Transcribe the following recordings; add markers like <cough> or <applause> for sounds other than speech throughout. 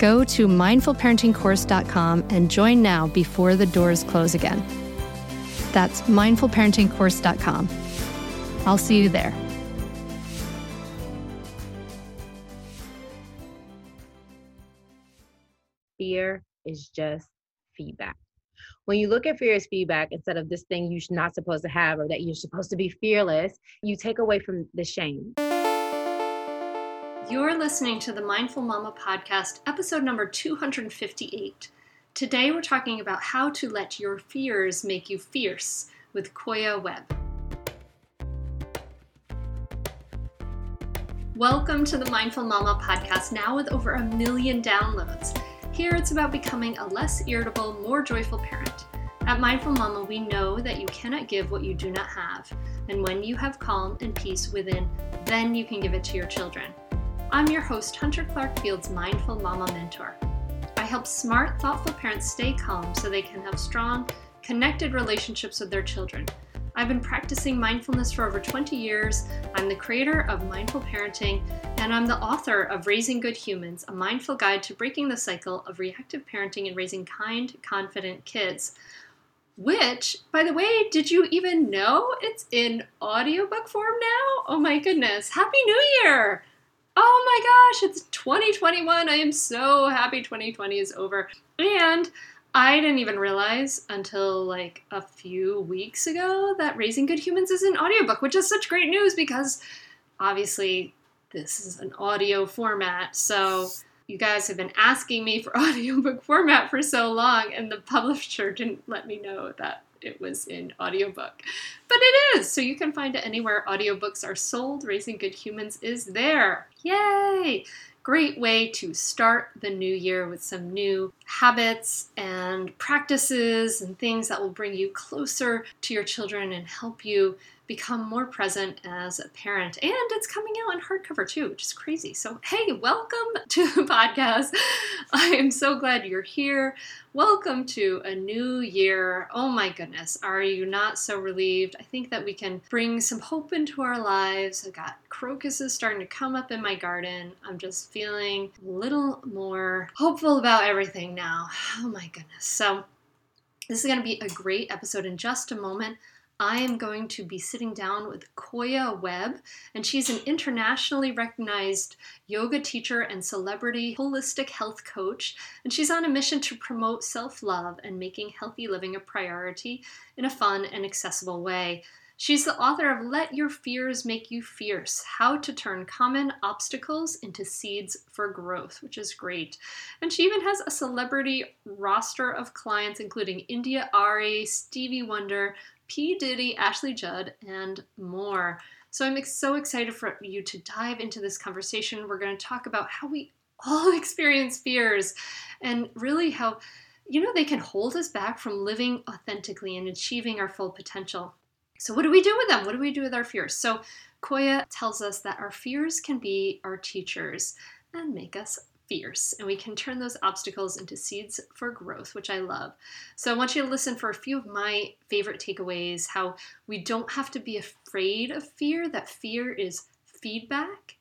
Go to mindfulparentingcourse.com and join now before the doors close again. That's mindfulparentingcourse.com. I'll see you there. Fear is just feedback. When you look at fear as feedback instead of this thing you're not supposed to have or that you're supposed to be fearless, you take away from the shame. You're listening to the Mindful Mama podcast, episode number 258. Today we're talking about how to let your fears make you fierce with Koya Webb. Welcome to the Mindful Mama podcast, now with over a million downloads. Here it's about becoming a less irritable, more joyful parent. At Mindful Mama, we know that you cannot give what you do not have, and when you have calm and peace within, then you can give it to your children. I'm your host, Hunter Clark Fields Mindful Mama Mentor. I help smart, thoughtful parents stay calm so they can have strong, connected relationships with their children. I've been practicing mindfulness for over 20 years. I'm the creator of Mindful Parenting, and I'm the author of Raising Good Humans, a mindful guide to breaking the cycle of reactive parenting and raising kind, confident kids. Which, by the way, did you even know it's in audiobook form now? Oh my goodness. Happy New Year! Oh my gosh, it's 2021. I am so happy 2020 is over. And I didn't even realize until like a few weeks ago that Raising Good Humans is an audiobook, which is such great news because obviously this is an audio format. So you guys have been asking me for <laughs> audiobook format for so long, and the publisher didn't let me know that it was in audiobook. But it is, so you can find it anywhere audiobooks are sold. Raising Good Humans is there. Yay! Great way to start the new year with some new habits and practices and things that will bring you closer to your children and help you become more present as a parent. And it's coming out in hardcover too, which is crazy. So, hey, welcome <laughs> to the podcast. I am so glad you're here. Welcome to a new year. Oh my goodness, are you not so relieved? I think that we can bring some hope into our lives. I've got crocuses starting to come up in my garden. I'm just feeling a little more hopeful about everything now. Oh my goodness. So, this is going to be a great episode in just a moment. I am going to be sitting down with Koya Webb, and she's an internationally recognized yoga teacher and celebrity holistic health coach. And she's on a mission to promote self love and making healthy living a priority in a fun and accessible way. She's the author of Let Your Fears Make You Fierce How to Turn Common Obstacles into Seeds for Growth, which is great. And she even has a celebrity roster of clients, including India Arie, Stevie Wonder, P. Diddy, Ashley Judd, and more. So I'm so excited for you to dive into this conversation. We're going to talk about how we all <laughs> experience fears and really how you know they can hold us back from living authentically and achieving our full potential so what do we do with them what do we do with our fears so koya tells us that our fears can be our teachers and make us fierce and we can turn those obstacles into seeds for growth which i love so i want you to listen for a few of my favorite takeaways how we don't have to be afraid of fear that fear is feedback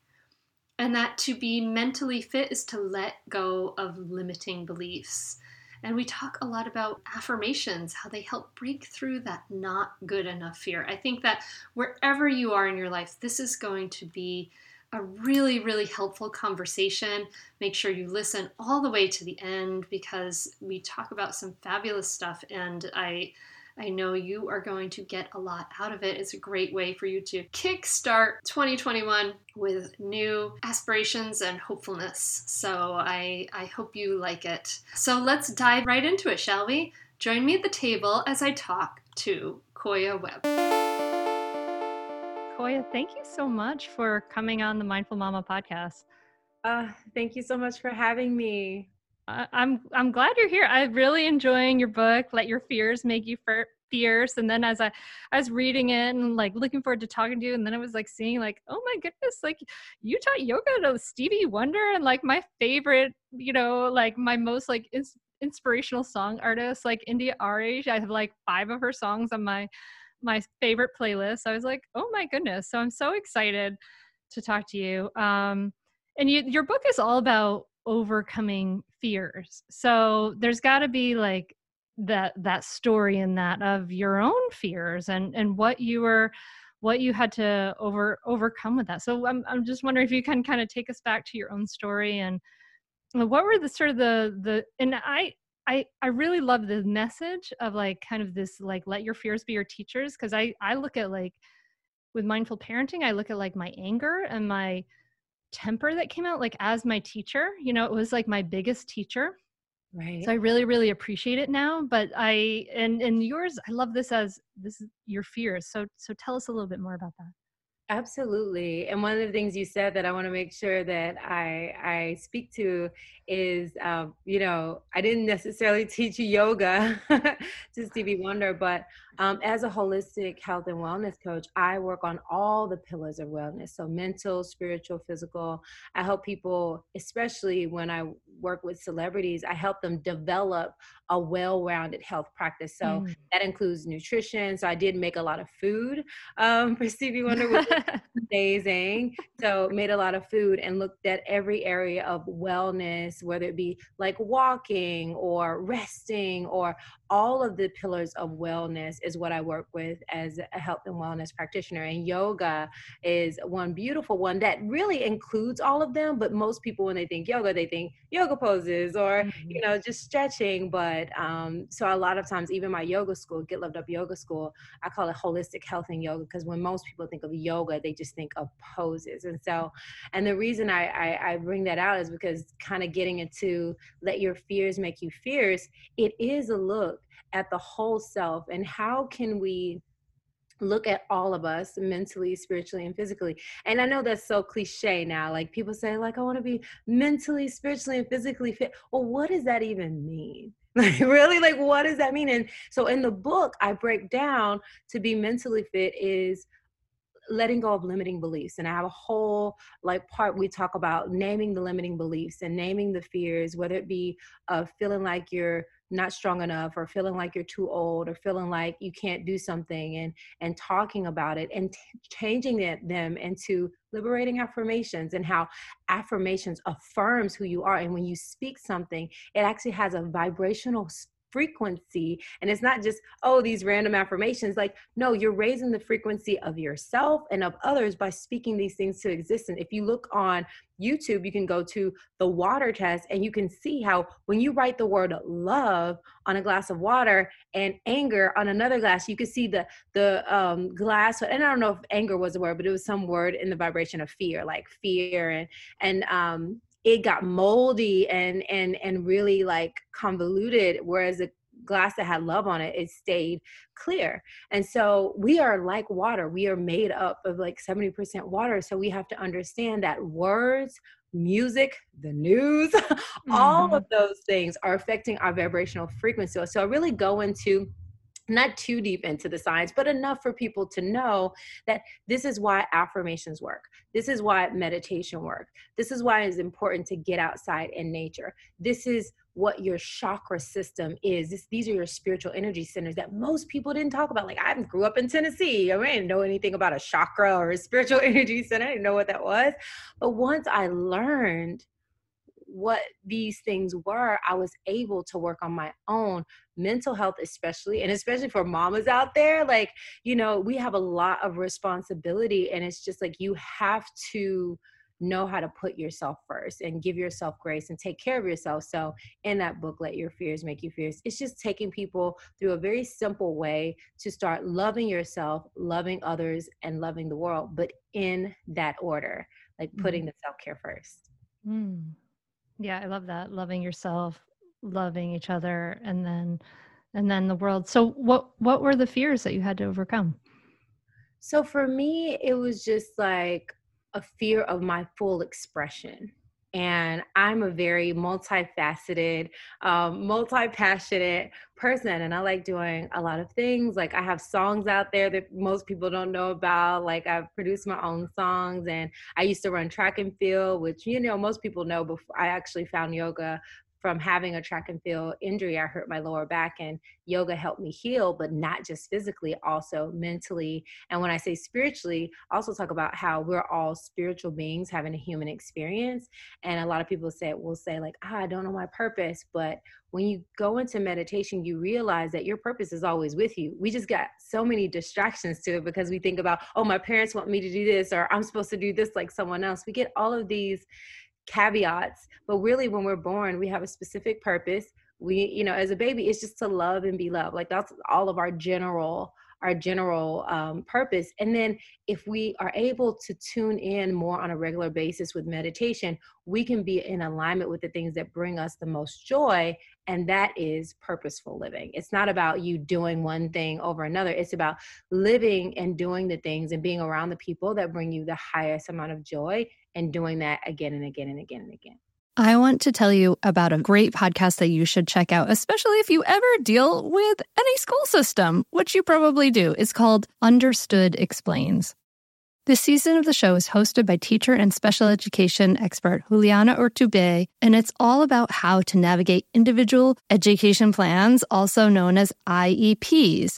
and that to be mentally fit is to let go of limiting beliefs. And we talk a lot about affirmations, how they help break through that not good enough fear. I think that wherever you are in your life, this is going to be a really, really helpful conversation. Make sure you listen all the way to the end because we talk about some fabulous stuff. And I I know you are going to get a lot out of it. It's a great way for you to kickstart 2021 with new aspirations and hopefulness. So I, I hope you like it. So let's dive right into it, shall we? Join me at the table as I talk to Koya Webb. Koya, thank you so much for coming on the Mindful Mama podcast. Uh, thank you so much for having me. I'm I'm glad you're here. I'm really enjoying your book. Let your fears make you fierce. And then as I I was reading it and like looking forward to talking to you, and then I was like seeing like, oh my goodness, like you taught yoga to Stevie Wonder and like my favorite, you know, like my most like ins- inspirational song artist, like India Arie. I have like five of her songs on my my favorite playlist. I was like, oh my goodness. So I'm so excited to talk to you. Um, and you, your book is all about overcoming fears. So there's got to be like that that story in that of your own fears and and what you were what you had to over overcome with that. So I'm I'm just wondering if you can kind of take us back to your own story and what were the sort of the the and I I I really love the message of like kind of this like let your fears be your teachers because I I look at like with mindful parenting I look at like my anger and my temper that came out like as my teacher you know it was like my biggest teacher. Right. So i really really appreciate it now but i and and yours i love this as this is your fears so so tell us a little bit more about that Absolutely. And one of the things you said that I want to make sure that I I speak to is, um, you know, I didn't necessarily <laughs> teach yoga <laughs> to Stevie Wonder, but um, as a holistic health and wellness coach, I work on all the pillars of wellness. So mental, spiritual, physical. I help people, especially when I work with celebrities, I help them develop a well-rounded health practice. So mm. that includes nutrition. So I did make a lot of food um, <laughs> for Stevie Wonder, which <laughs> amazing. So made a lot of food and looked at every area of wellness, whether it be like walking or resting or all of the pillars of wellness is what I work with as a health and wellness practitioner. And yoga is one beautiful one that really includes all of them. But most people, when they think yoga, they think yoga poses or, mm-hmm. you know, just stretching. But um, so a lot of times, even my yoga school, Get Loved Up Yoga School, I call it holistic health and yoga because when most people think of yoga, they just think of poses. And so, and the reason I, I, I bring that out is because kind of getting into let your fears make you fierce, it is a look at the whole self and how can we look at all of us mentally spiritually and physically? And i know that's so cliche now like people say like i want to be mentally spiritually and physically fit. Well what does that even mean? <laughs> Like really? Like what does that mean? And so in the book i break down to be mentally fit is letting go of limiting beliefs and i have a whole like part we talk about naming the limiting beliefs and naming the fears whether it be uh, feeling like you're not strong enough or feeling like you're too old or feeling like you can't do something and and talking about it and t- changing it, them into liberating affirmations and how affirmations affirms who you are. And when you speak something it actually has a vibrational frequency and it's not just oh these random affirmations like no you're raising the frequency of yourself and of others by speaking these things to existence. If you look on youtube you can go to the water test and you can see how when you write the word love on a glass of water and anger on another glass you can see the the um, glass and i don't know if anger was a word but it was some word in the vibration of fear like fear and and um it got moldy and and and really like convoluted whereas the glass that had love on it it stayed clear and so we are like water we are made up of like 70% water so we have to understand that words music, the news, <laughs> mm-hmm. all of those things are affecting our vibrational frequency. So I really go into not too deep into the science, but enough for people to know that this is why affirmations work. This is why meditation work. This is why it's important to get outside in nature. This is what your chakra system is. This, these are your spiritual energy centers that most people didn't talk about. Like I grew up in Tennessee. I didn't know anything about a chakra or a spiritual <laughs> energy center. I didn't know what that was. But once I learned what these things were, I was able to work on my own mental health, especially, and especially for mamas out there. Like, you know, we have a lot of responsibility, and it's just like you have to know how to put yourself first and give yourself grace and take care of yourself. So, in that book, Let Your Fears Make You Fierce, it's just taking people through a very simple way to start loving yourself, loving others, and loving the world, but in that order, like putting mm. the self care first. Mm. Yeah, I love that. Loving yourself, loving each other, and then and then the world. So what what were the fears that you had to overcome? So for me, it was just like a fear of my full expression and I'm a very multifaceted, um, multi-passionate person, and I like doing a lot of things. Like I have songs out there that most people don't know about. Like I've produced my own songs, and I used to run track and field, which you know most people know. Before I actually found yoga from having a track and field injury, I hurt my lower back, and yoga helped me heal, but not just physically, also mentally. And when I say spiritually, I also talk about how we're all spiritual beings having a human experience. And a lot of people say will say like, ah, I don't know my purpose, but when you go into meditation, you realize that your purpose is always with you. We just got so many distractions to it because we think about, oh, my parents want me to do this, or I'm supposed to do this like someone else. We get all of these caveats but really when we're born we have a specific purpose. We you know as a baby it's just to love and be loved. Like that's all of our general our general um, purpose. And then if we are able to tune in more on a regular basis with meditation we can be in alignment with the things that bring us the most joy and that is purposeful living. It's not about you doing one thing over another. It's about living and doing the things and being around the people that bring you the highest amount of joy and doing that again and again and again and again. I want to tell you about a great podcast that you should check out, especially if you ever deal with any school system, which you probably do. It's called Understood Explains. This season of the show is hosted by teacher and special education expert Juliana Urtubey, and it's all about how to navigate individual education plans, also known as IEPs.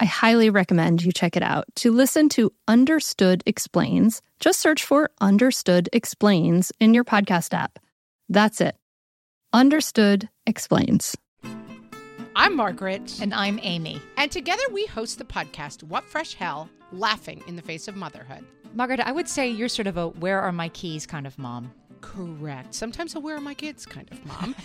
I highly recommend you check it out. To listen to Understood Explains, just search for Understood Explains in your podcast app. That's it. Understood Explains. I'm Margaret. And I'm Amy. And together we host the podcast, What Fresh Hell Laughing in the Face of Motherhood. Margaret, I would say you're sort of a where are my keys kind of mom. Correct. Sometimes a where are my kids kind of mom. <laughs>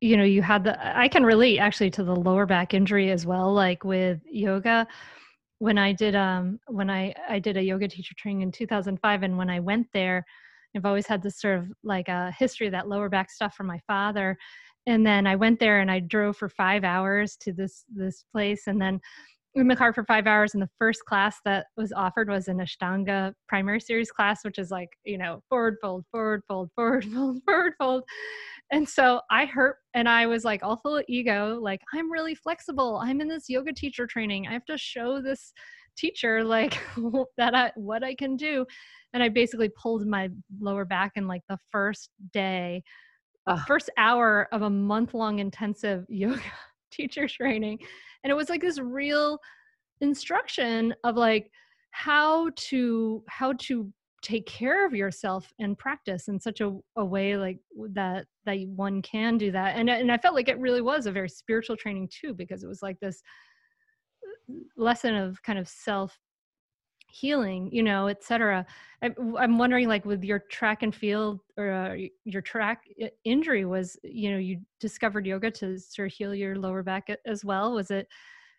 you know you had the i can relate actually to the lower back injury as well like with yoga when i did um when i i did a yoga teacher training in 2005 and when i went there i've always had this sort of like a history of that lower back stuff from my father and then I went there and I drove for five hours to this this place, and then in the car for five hours. And the first class that was offered was an Ashtanga primary series class, which is like you know forward fold, forward fold, forward fold, <laughs> forward fold. And so I hurt and I was like all full of ego, like I'm really flexible. I'm in this yoga teacher training. I have to show this teacher like <laughs> that I what I can do. And I basically pulled my lower back in like the first day uh, first hour of a month long intensive <laughs> yoga teacher training and it was like this real instruction of like how to how to take care of yourself and practice in such a, a way like that that one can do that and and I felt like it really was a very spiritual training too because it was like this uh, lesson of kind of self healing you know etc i'm wondering like with your track and field or uh, your track injury was you know you discovered yoga to sort of heal your lower back as well. Was it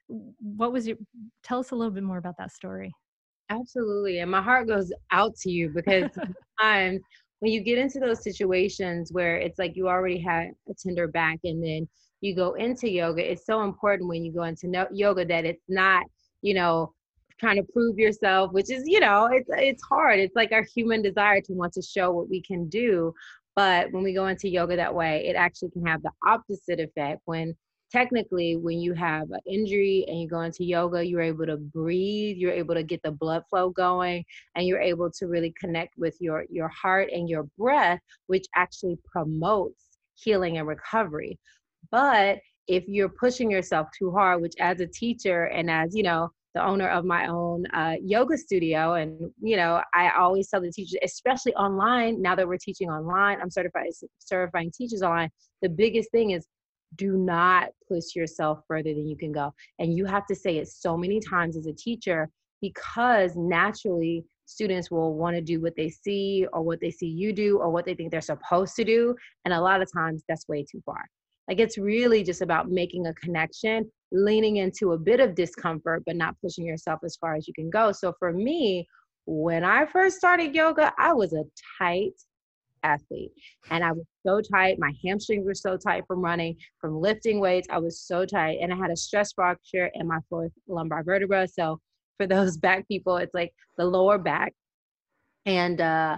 what was your tell us a little bit more about that story absolutely and my heart goes out to you because <laughs> sometimes when you get into those situations where it's like you already had a tender back and then you go into yoga it's so important when you go into no- yoga that it's not you know trying to prove yourself, which is, you know, it's it's hard. It's like our human desire to want to show what we can do. But when we go into yoga that way, it actually can have the opposite effect when technically when you have an injury and you go into yoga you're able to breathe you're able to get the blood flow going and you're able to really connect with your your heart and your breath which actually promotes healing and recovery but if you're pushing yourself too hard which as a teacher and as you know the owner of my own uh, yoga studio. And, you know, I always tell the teachers, especially online, now that we're teaching online, I'm certified certifying teachers online. The biggest thing is do not push yourself further than you can go. And you have to say it so many times as a teacher because naturally students will want to do what they see or what they see you do or what they think they're supposed to do. And a lot of times that's way too far. Like it's really just about making a connection, leaning into a bit of discomfort, but not pushing yourself as far as you can go. So for me, when I first started yoga, I was a tight athlete and I was so tight. My hamstrings were so tight from running, from lifting weights. I was so tight. And I had a stress fracture in my fourth lumbar vertebra. So for those <laughs> back people, it's like the lower back. And uh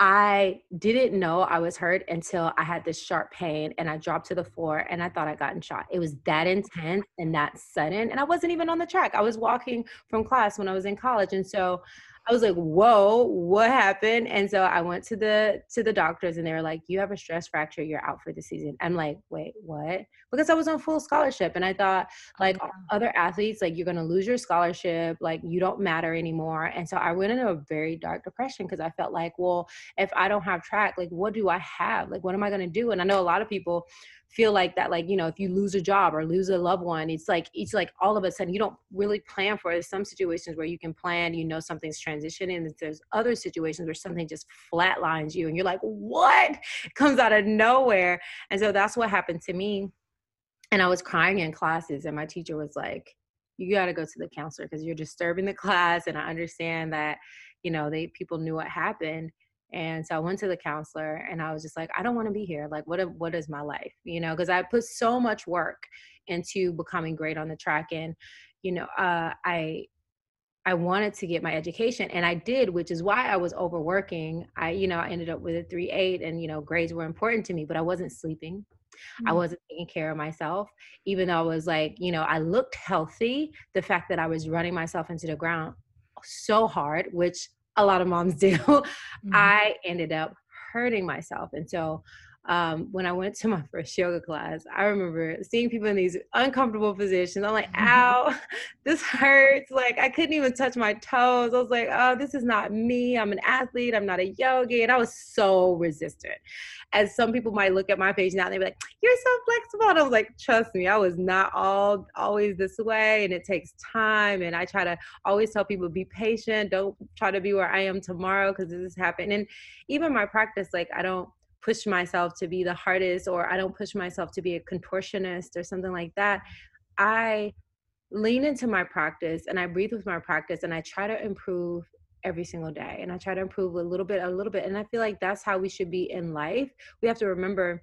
I didn't know I was hurt until I had this sharp pain and I dropped to the floor and I thought I'd gotten shot. It was that intense and that sudden. And I wasn't even on the track. I was walking from class when I was in college. And so I was like, whoa, what happened? And so I went to the to the doctors and they were like, you have a stress fracture, you're out for the season. I'm like, wait, what? Because I was on full scholarship and I thought oh, like oh, other athletes, like you're gonna lose your scholarship, like you don't matter anymore. And so I went into a very dark depression because I felt like, well, if I don't have track, like what do I have? Like what am I gonna do? And I know a lot of people feel like that like you know if you lose a job or lose a loved one it's like it's like all of a sudden you don't really plan for it. There's some situations where you can plan you know something's transitioning and there's other situations where something just flatlines you and you're like what? It comes out of nowhere. And so that's what happened to me. And i was crying in classes and my teacher was like you got to go to the counselor because you're disturbing the class. And i understand that you know they people knew what happened and so I went to the counselor and I was just like, I don't want to be here. Like, what, what is my life? You know, because I put so much work into becoming great on the track. And, you know, uh, I, I wanted to get my education and I did, which is why I was overworking. I, you know, I ended up with a three eight and, you know, grades were important to me, but I wasn't sleeping. Mm-hmm. I wasn't taking care of myself, even though I was like, you know, I looked healthy. The fact that I was running myself into the ground so hard, which a lot of moms <laughs> do, mm-hmm. I ended up hurting myself. And so um, when I went to my first yoga class, I remember seeing people in these uncomfortable positions. I'm like, ow, <laughs> this hurts. Like, I couldn't even touch my toes. I was like, oh, this is not me. I'm an athlete. I'm not a yogi. And I was so resistant. As some people might look at my page now and they'd be like, you're so flexible. And I was like, trust me, I was not all always this way. And it takes time. And I try to always tell people, be patient. Don't try to be where I am tomorrow because this has happened. And even my practice, like, I don't, push myself to be the hardest or I don't push myself to be a contortionist or something like that. I lean into my practice and I breathe with my practice and I try to improve every single day and I try to improve a little bit, a little bit. And I feel like that's how we should be in life. We have to remember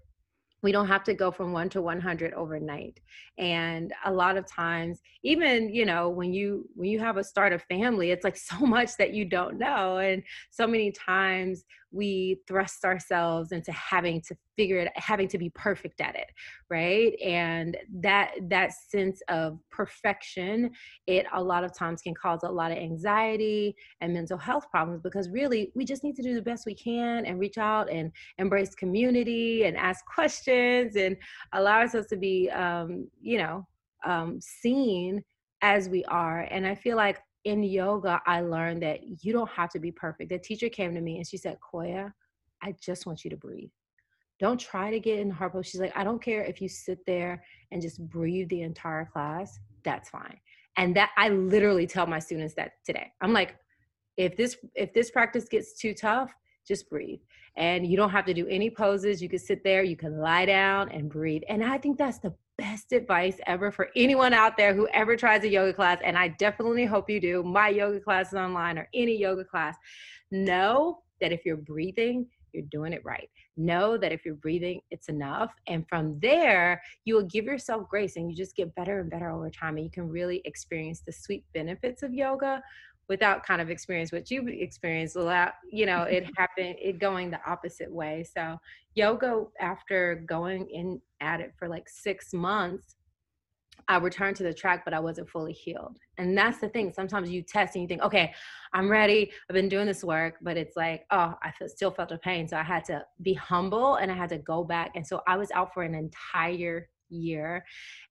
we don't have to go from 1 to 100 overnight and a lot of times even you know when you when you have a start a family it's like so <laughs> much that you don't know and so many times we thrust ourselves into having to figure it having to be perfect at it right? And that that sense of perfection it a lot of times can cause a lot of anxiety and mental health problems because really we just need to do the best we can and reach out and embrace community and ask questions and allow ourselves to be um, you know um, seen as we are. And i feel like in yoga, I learned that you don't have to be perfect. The teacher came to me and she said, Koya, I just want you to breathe. Don't try to get in hard pose. She's like, I don't care if you sit there and just breathe the entire class. That's fine. And that I literally tell my students that today. I'm like, if this if this practice gets too tough, just breathe. And you don't have to do any poses. You can sit there, you can lie down and breathe. And I think that's the best advice ever for anyone out there who ever tries a yoga class. And I definitely hope you do. My yoga class is online or any yoga class. Know that if you're breathing, you're doing it right. Know that if you're breathing, it's enough. And from there, you will give yourself grace and you just get better and better over time. And you can really experience the sweet benefits of yoga without kind of experience what you experienced without you know it <laughs> happened it going the opposite way so yoga after going in at it for like six months I returned to the track, but I wasn't fully healed. And that's the thing. Sometimes you test and you think, okay, I'm ready. I've been doing this work, but it's like, oh, I feel, still felt the pain. So I had to be humble and I had to go back. And so I was out for an entire year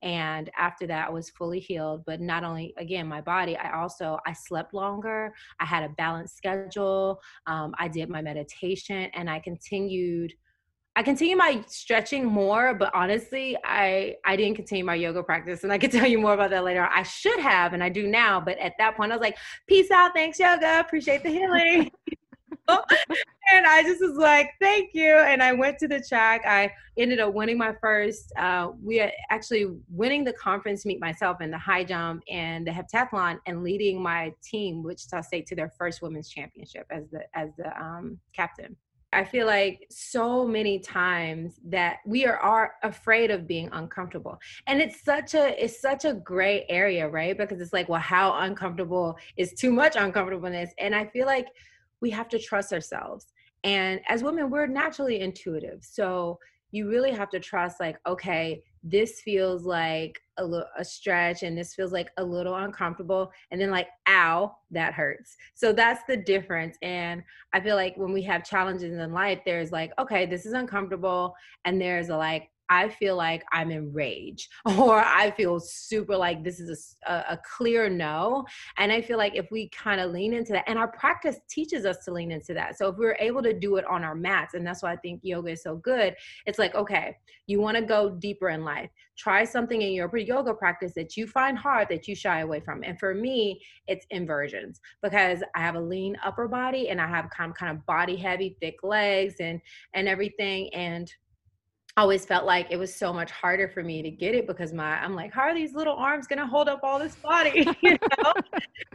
and after that i was fully healed but not only again my body i also i slept longer i had a balanced schedule um, i did my meditation and i continued I continue my stretching more, but honestly, I I didn't continue my yoga practice, and I can <laughs> tell you more about that later. I should have, and I do now, but at that point, I was like, "Peace out, thanks yoga, appreciate the healing." And I just was like, thank you. And I went to the track. I ended up winning my first, uh, we actually winning the conference meet myself in the high jump and the heptathlon and leading my team, Wichita State, to their first women's championship as the, as the um, captain. I feel like so many times that we are, are afraid of being uncomfortable. And it's such a it's such a gray area, right? Because it's like, well, how uncomfortable is too much uncomfortableness? And I feel like we have to trust ourselves. And as women, we're naturally intuitive. So you really have to trust, like, okay, this feels like a, little, a stretch and this feels like a little uncomfortable. And then, like, ow, that hurts. So that's the difference. And I feel like when we have challenges in life, there's like, okay, this is uncomfortable. And there's a like, I feel like I'm in rage <laughs> or I feel super like this is a, a, clear no. And I feel like if we kind of lean into that, and our practice teaches us to lean into that. So if we're able to do it on our mats, and that's why I think yoga is so good, it's like, okay, you want to go deeper in life. Try something in your yoga practice that you find hard that you shy away from. And for me, it's inversions because I have a lean upper body and I have kind of kind of body heavy, thick legs and and everything. And always felt like it was so much harder for me to get it because my I'm like, how are these little arms gonna hold up all this body? <laughs> you know?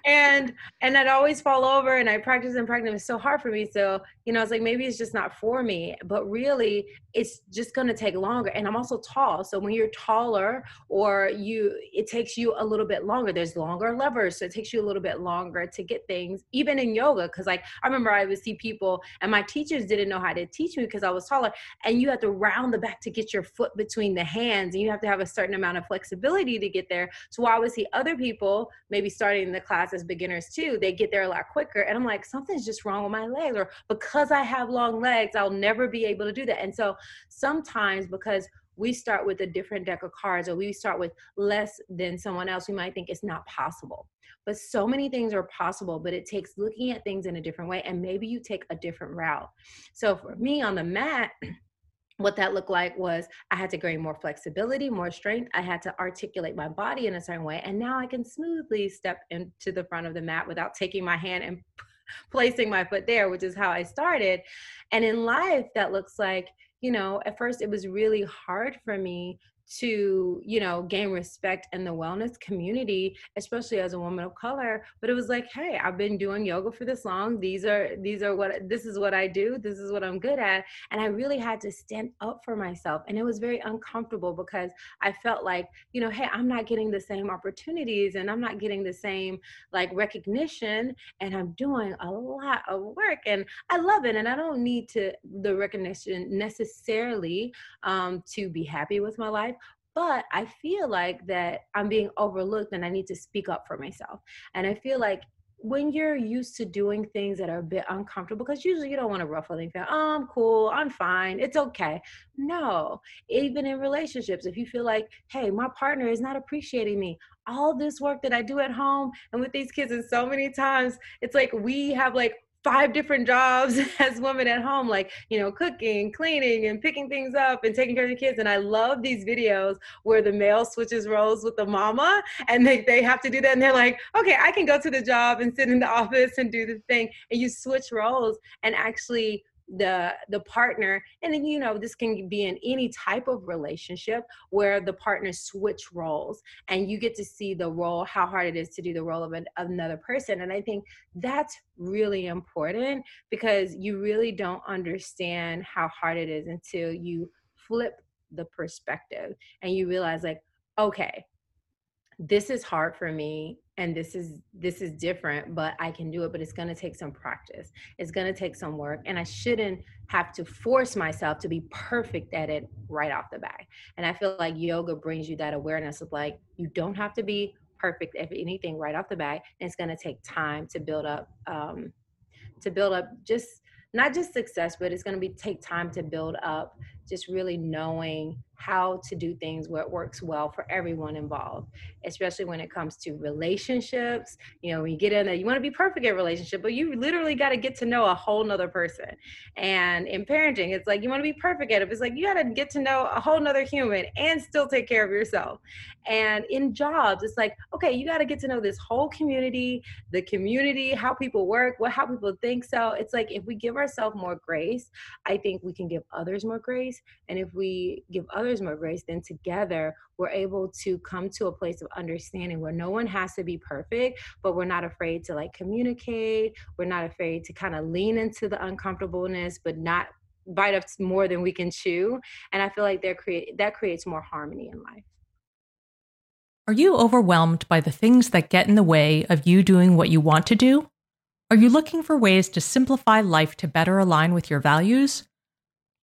and and I'd always fall over and I practice and practice. It was so hard for me. So, you know, it's like maybe it's just not for me. But really it's just gonna take longer. And I'm also tall. So when you're taller or you it takes you a little bit longer. There's longer levers. So it takes you a little bit longer to get things, even in yoga. Cause like I remember I would see people and my teachers didn't know how to teach me because I was taller. And you have to round the back to get your foot between the hands and you have to have a certain amount of flexibility to get there. So while would see other people maybe starting the class as beginners too they get there a lot quicker and i'm like something's just wrong with my legs or because i have long legs i'll never be able to do that. And so sometimes because we start with a different deck of cards or we start with less than someone else we might think it's not possible. But so many things are possible but it takes looking at things in a different way and maybe you take a different route. So for me on the mat what that looked like was I had to gain more flexibility, more strength. I had to articulate my body in a certain way. And now I can smoothly step into the front of the mat without taking my hand and <laughs> placing my foot there, which is how I started. And in life, that looks like, you know, at first it was really hard for me to you know gain respect in the wellness community especially as a woman of color but it was like hey i've been doing yoga for this long. These are these are what this is what i do. This is what i'm good at. And i really had to stand up for myself and it was very uncomfortable because i felt like you know hey i'm not getting the same opportunities and i'm not getting the same like recognition and i'm doing a lot of work and i love it and i don't need to the recognition necessarily um, to be happy with my life but i feel like that i'm being overlooked and i need to speak up for myself and i feel like when you're used to doing things that are a bit uncomfortable, because usually you don't want to ruffle any feathers. Oh, I'm cool. I'm fine. It's okay. No, even in relationships, if you feel like, hey, my partner is not appreciating me, all this work that I do at home and with these kids, and so many times it's like we have like five different jobs <laughs> as women at home, like, you know, cooking, cleaning, and picking things up and taking care of the kids. And I love these videos where the male switches roles with the mama and they, they have to do that. And they're like, okay, I can go to the job and sit in the <laughs> office and do the thing. And you switch roles and actually the the partner and then you know this can be in any type of relationship where the partners switch roles and you get to see the role how hard it is to do the role of an, another person and i think that's really important because you really don't understand how hard it is until you flip the perspective and you realize like okay this is hard for me and this is this is different but i can do it but it's going to take some practice. It's going to take some work and i shouldn't have to force myself to be perfect at it right off the bat. And i feel like yoga brings you that awareness of like you don't have to be perfect at anything right off the bat and it's going to take time to build up um, to build up just not just success but it's going to be take time to build up just really knowing how to do things where it works well for everyone involved, especially when it comes to relationships. You know, when you get in there, you want to be perfect at relationship, but you literally got to get to know a whole nother person. And in parenting, it's like you want to be perfect at it. It's like you got to get to know a whole nother human and still take care of yourself. And in jobs, it's like, okay, you got to get to know this whole community, the community, how people work, what how people think. So it's like if we give ourselves more grace, I think we can give others more grace. And if we give others others more grace, then together we're able to come to a place of understanding where no one has to be perfect, but we're not afraid to like communicate. We're not afraid to kind of lean into the uncomfortableness, but not bite up more than we can chew. And I feel like that create that creates more harmony in life. Are you overwhelmed by the things that get in the way of you doing what you want to do? Are you looking for ways to simplify life to better align with your values?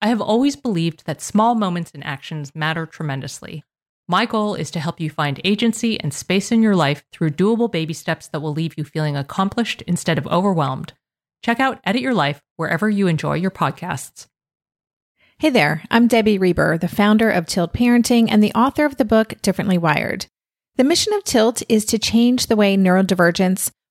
I have always believed that small moments and actions matter tremendously. My goal is to help you find agency and space in your life through doable baby steps that will leave you feeling accomplished instead of overwhelmed. Check out Edit Your Life wherever you enjoy your podcasts. Hey there, I'm Debbie Reber, the founder of Tilt Parenting and the author of the book Differently Wired. The mission of Tilt is to change the way neurodivergence,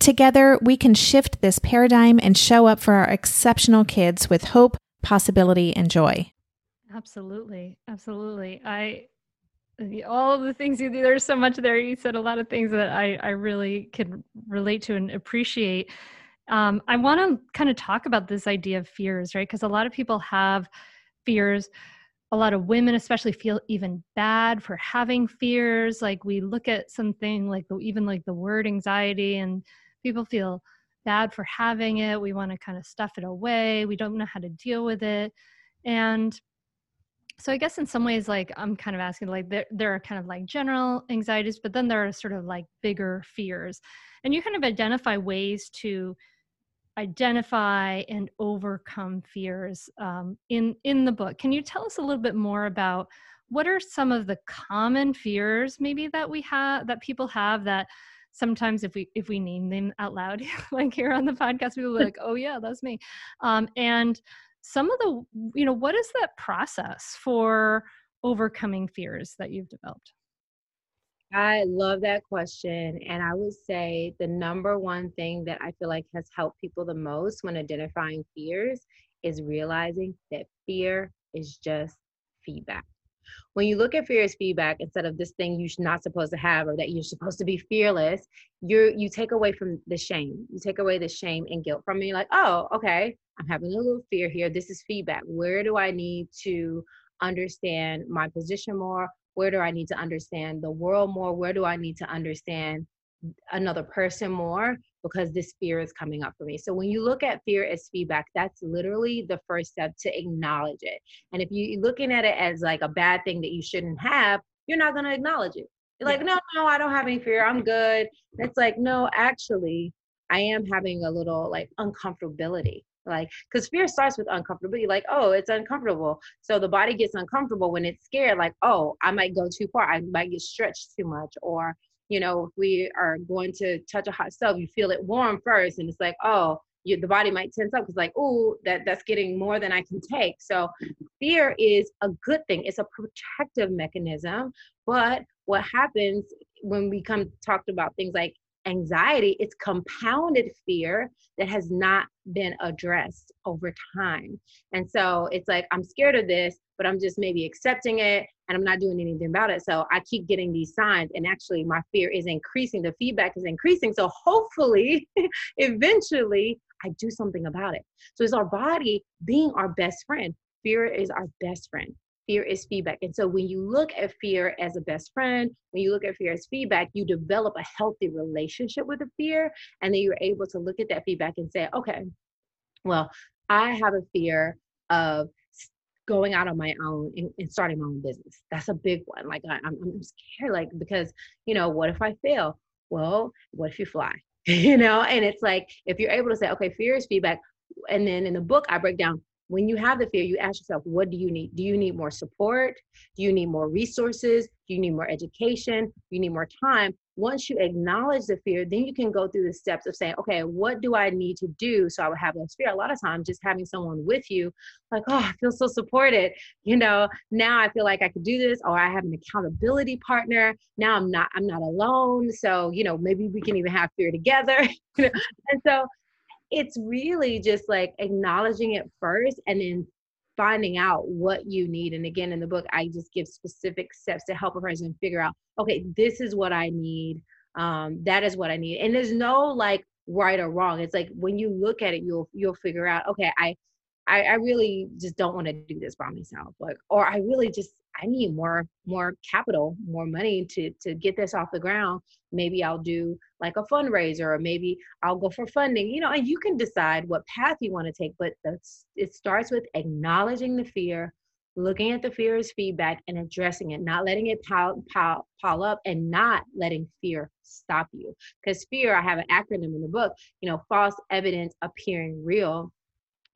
Together, we can shift this paradigm and show up for our exceptional kids with hope, possibility, and joy. Absolutely. Absolutely. I all of the things you do there's so much there you said a lot of things that i i really can relate to and appreciate um, i want to kind of talk about this idea of fears right because a lot of people have fears a lot of women especially feel even bad for having fears like we look at something like even like the word anxiety and people feel bad for having it. We want to kind of stuff it away. We don't know how to deal with it. And so i guess in some ways like i'm kind of asking like there, there are kind of like general anxieties but then there are sort of like bigger fears. And you kind of identify ways to identify and overcome fears um, in in the book. Can you tell us a little bit more about what are some of the common fears maybe that we have that people have that sometimes if we if we name them out loud <laughs> like here on the podcast people are like oh yeah that's me um, and some of the you know what is that process for overcoming fears that you've developed I love that question. And I would say the number one thing that I feel like has helped people the most when identifying fears is realizing that fear is just feedback. When you look at fear as feedback instead of this thing you're not supposed to have or that you're supposed to be fearless, you you take away from the shame. You take away the shame and guilt from me. Like, oh, okay, I'm having a little fear here. This is feedback. Where do I need to understand my position more? where do I need to understand the world more? Where do I need to understand another person more? Because this fear is coming up for me. So when you look at fear as feedback, that's literally the first step to acknowledge it. And if you're looking at it as like a bad thing that you shouldn't have, you're not going to acknowledge it. You're like, no, no, I don't have any fear. I'm good. it's like, no, actually, I am having a little like uncomfortability like because fear starts with uncomfortability like oh it's uncomfortable so the body gets uncomfortable when it's scared like oh i might go too far i might get stretched too much or you know if we are going to touch a hot stove you feel it warm first and it's like oh you, the body might tense up because like oh that that's getting more than i can take so fear is a good thing it's a protective mechanism but what happens when we come talked about things like anxiety, it's compounded fear that has not been addressed over time. And so it's like, I'm scared of this, but I'm just maybe accepting it and I'm not doing anything about it. So I keep getting these signs, and actually, my fear is increasing. The feedback is increasing. So hopefully, <laughs> eventually, I do something about it. So it's our body being our best friend. Fear is our best friend fear is feedback. And so when you look at fear as a best friend, when you look at fear as feedback, you develop a healthy relationship with the fear. And then you're able to look at that feedback and say, okay, well, I have a fear of going out on my own and, and starting my own business. That's a big one. Like I, I'm, I'm scared, like, because, you know, what if I fail? Well, what if you fly? <laughs> you know, and it's like, if you're able to say, okay, fear is feedback. And then in the book, I break down when you have the fear, you ask yourself, what do you need? Do you need more support? Do you need more resources? Do you need more education? Do you need more time? Once you acknowledge the fear, then you can go through the steps of saying, okay, what do I need to do so I would have less fear? A lot of times, just having someone with you, like, oh, I feel so supported. You know, now I feel like I could do this, or I have an accountability partner. Now I'm not, I'm not alone. So, you know, maybe we can even have fear together. <laughs> and so it's really just like acknowledging it first and then finding out what you need. And again, in the book, I just give specific steps to help a person figure out, okay, this is what I need. Um, that is what I need. And there's no like right or wrong. It's like when you look at it, you'll you'll figure out, okay, I I, I really just don't want to do this by myself. Like, or I really just I need more more capital, more money to to get this off the ground. Maybe I'll do like a fundraiser, or maybe I'll go for funding. You know, and you can decide what path you want to take. But that's, it starts with acknowledging the fear, looking at the fear as feedback, and addressing it. Not letting it pile pile pile up, and not letting fear stop you. Because fear, I have an acronym in the book. You know, false evidence appearing real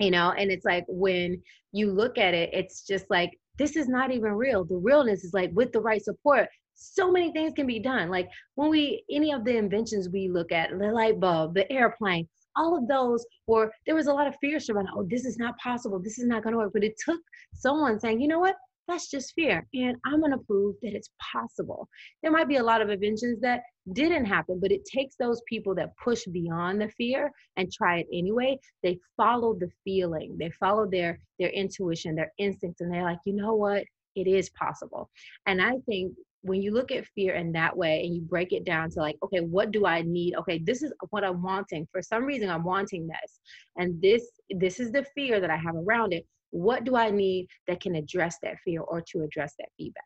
you know and it's like when you look at it it's just like this is not even real. The realness is like with the right support, so many things can be done. Like when we, any of the inventions we look at, the light bulb, the airplane, all of those were, there was a lot of fear surrounding, oh, this is not possible. This is not going to work. But it took someone saying, you know what? That's just fear. And I'm going to prove that it's possible. There might be a lot of inventions that didn't happen, but it takes those people that push beyond the fear and try it anyway. They follow the feeling, they follow their their intuition, their instincts, and they're like, you know what? It is possible. And I think when you look at fear in that way and you break it down to like okay what do i need okay this is what i'm wanting for some reason i'm wanting this and this this is the fear that i have around it what do i need that can address that fear or to address that feedback?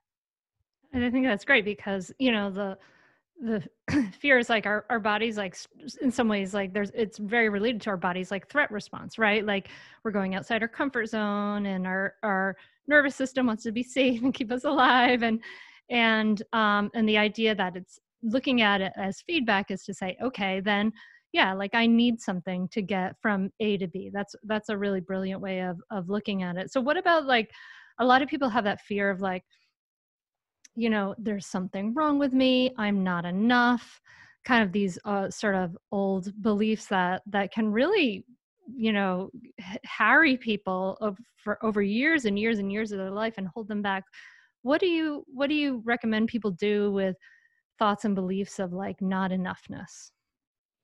And i think that's great because you know the the <clears throat> fear is like our, our bodies like in some ways like there's it's very related to our bodies like threat response right? Like we're going outside our comfort zone and our our nervous system wants to be <laughs> safe and keep us alive. And and um and the idea that it's looking at it as feedback is to say okay then yeah like i need something to get from a to b that's that's a really brilliant way of of looking at it. So what about like a lot of people have that fear of like you know there's something wrong with me i'm not enough kind of these uh, sort of old beliefs that that can really you know harry people of, for over years and years and years of their life and hold them back. What do you what do you recommend people do with thoughts and beliefs of like not enoughness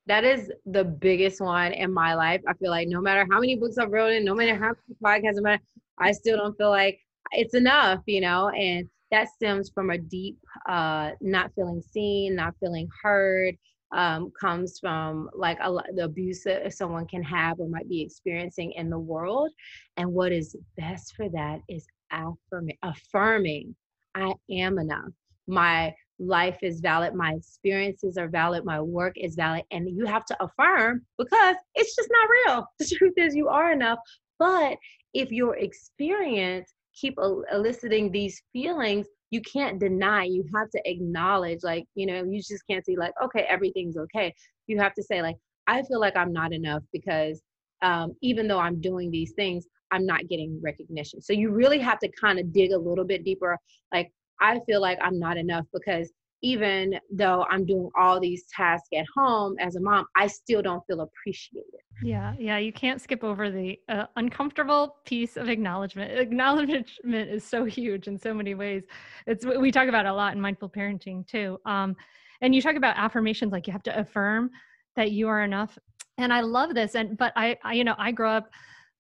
that is the biggest one in my life i feel like no matter how many books i've written no matter how many podcasts i i still don't feel like it's enough you know and that stems from a deep uh, not feeling seen, not feeling heard, um, comes from like a, the abuse that someone can have or might be experiencing in the world. And what is best for that is affirming, affirming I am enough. My life is valid. My experiences are valid. My work is valid. And you have to affirm because it's just not real. <laughs> The truth is, you are enough. But if your experience keep eliciting these feelings you can't deny you have to acknowledge like you know you just can't say like okay everything's okay you have to say like i feel like i'm not enough because um, even though i'm doing these things i'm not getting recognition so you really have to kind of dig a little bit deeper like i feel like i'm not enough because even though I'm doing all these tasks at home as a mom, I still don't feel appreciated. Yeah, yeah, you can't skip over the uh, uncomfortable piece of acknowledgement. Acknowledgement is so huge in so many ways. It's we talk about a lot in mindful parenting too. Um, and you talk about affirmations, like you have to affirm that you are enough. And I love this. And but I, I you know, I grew up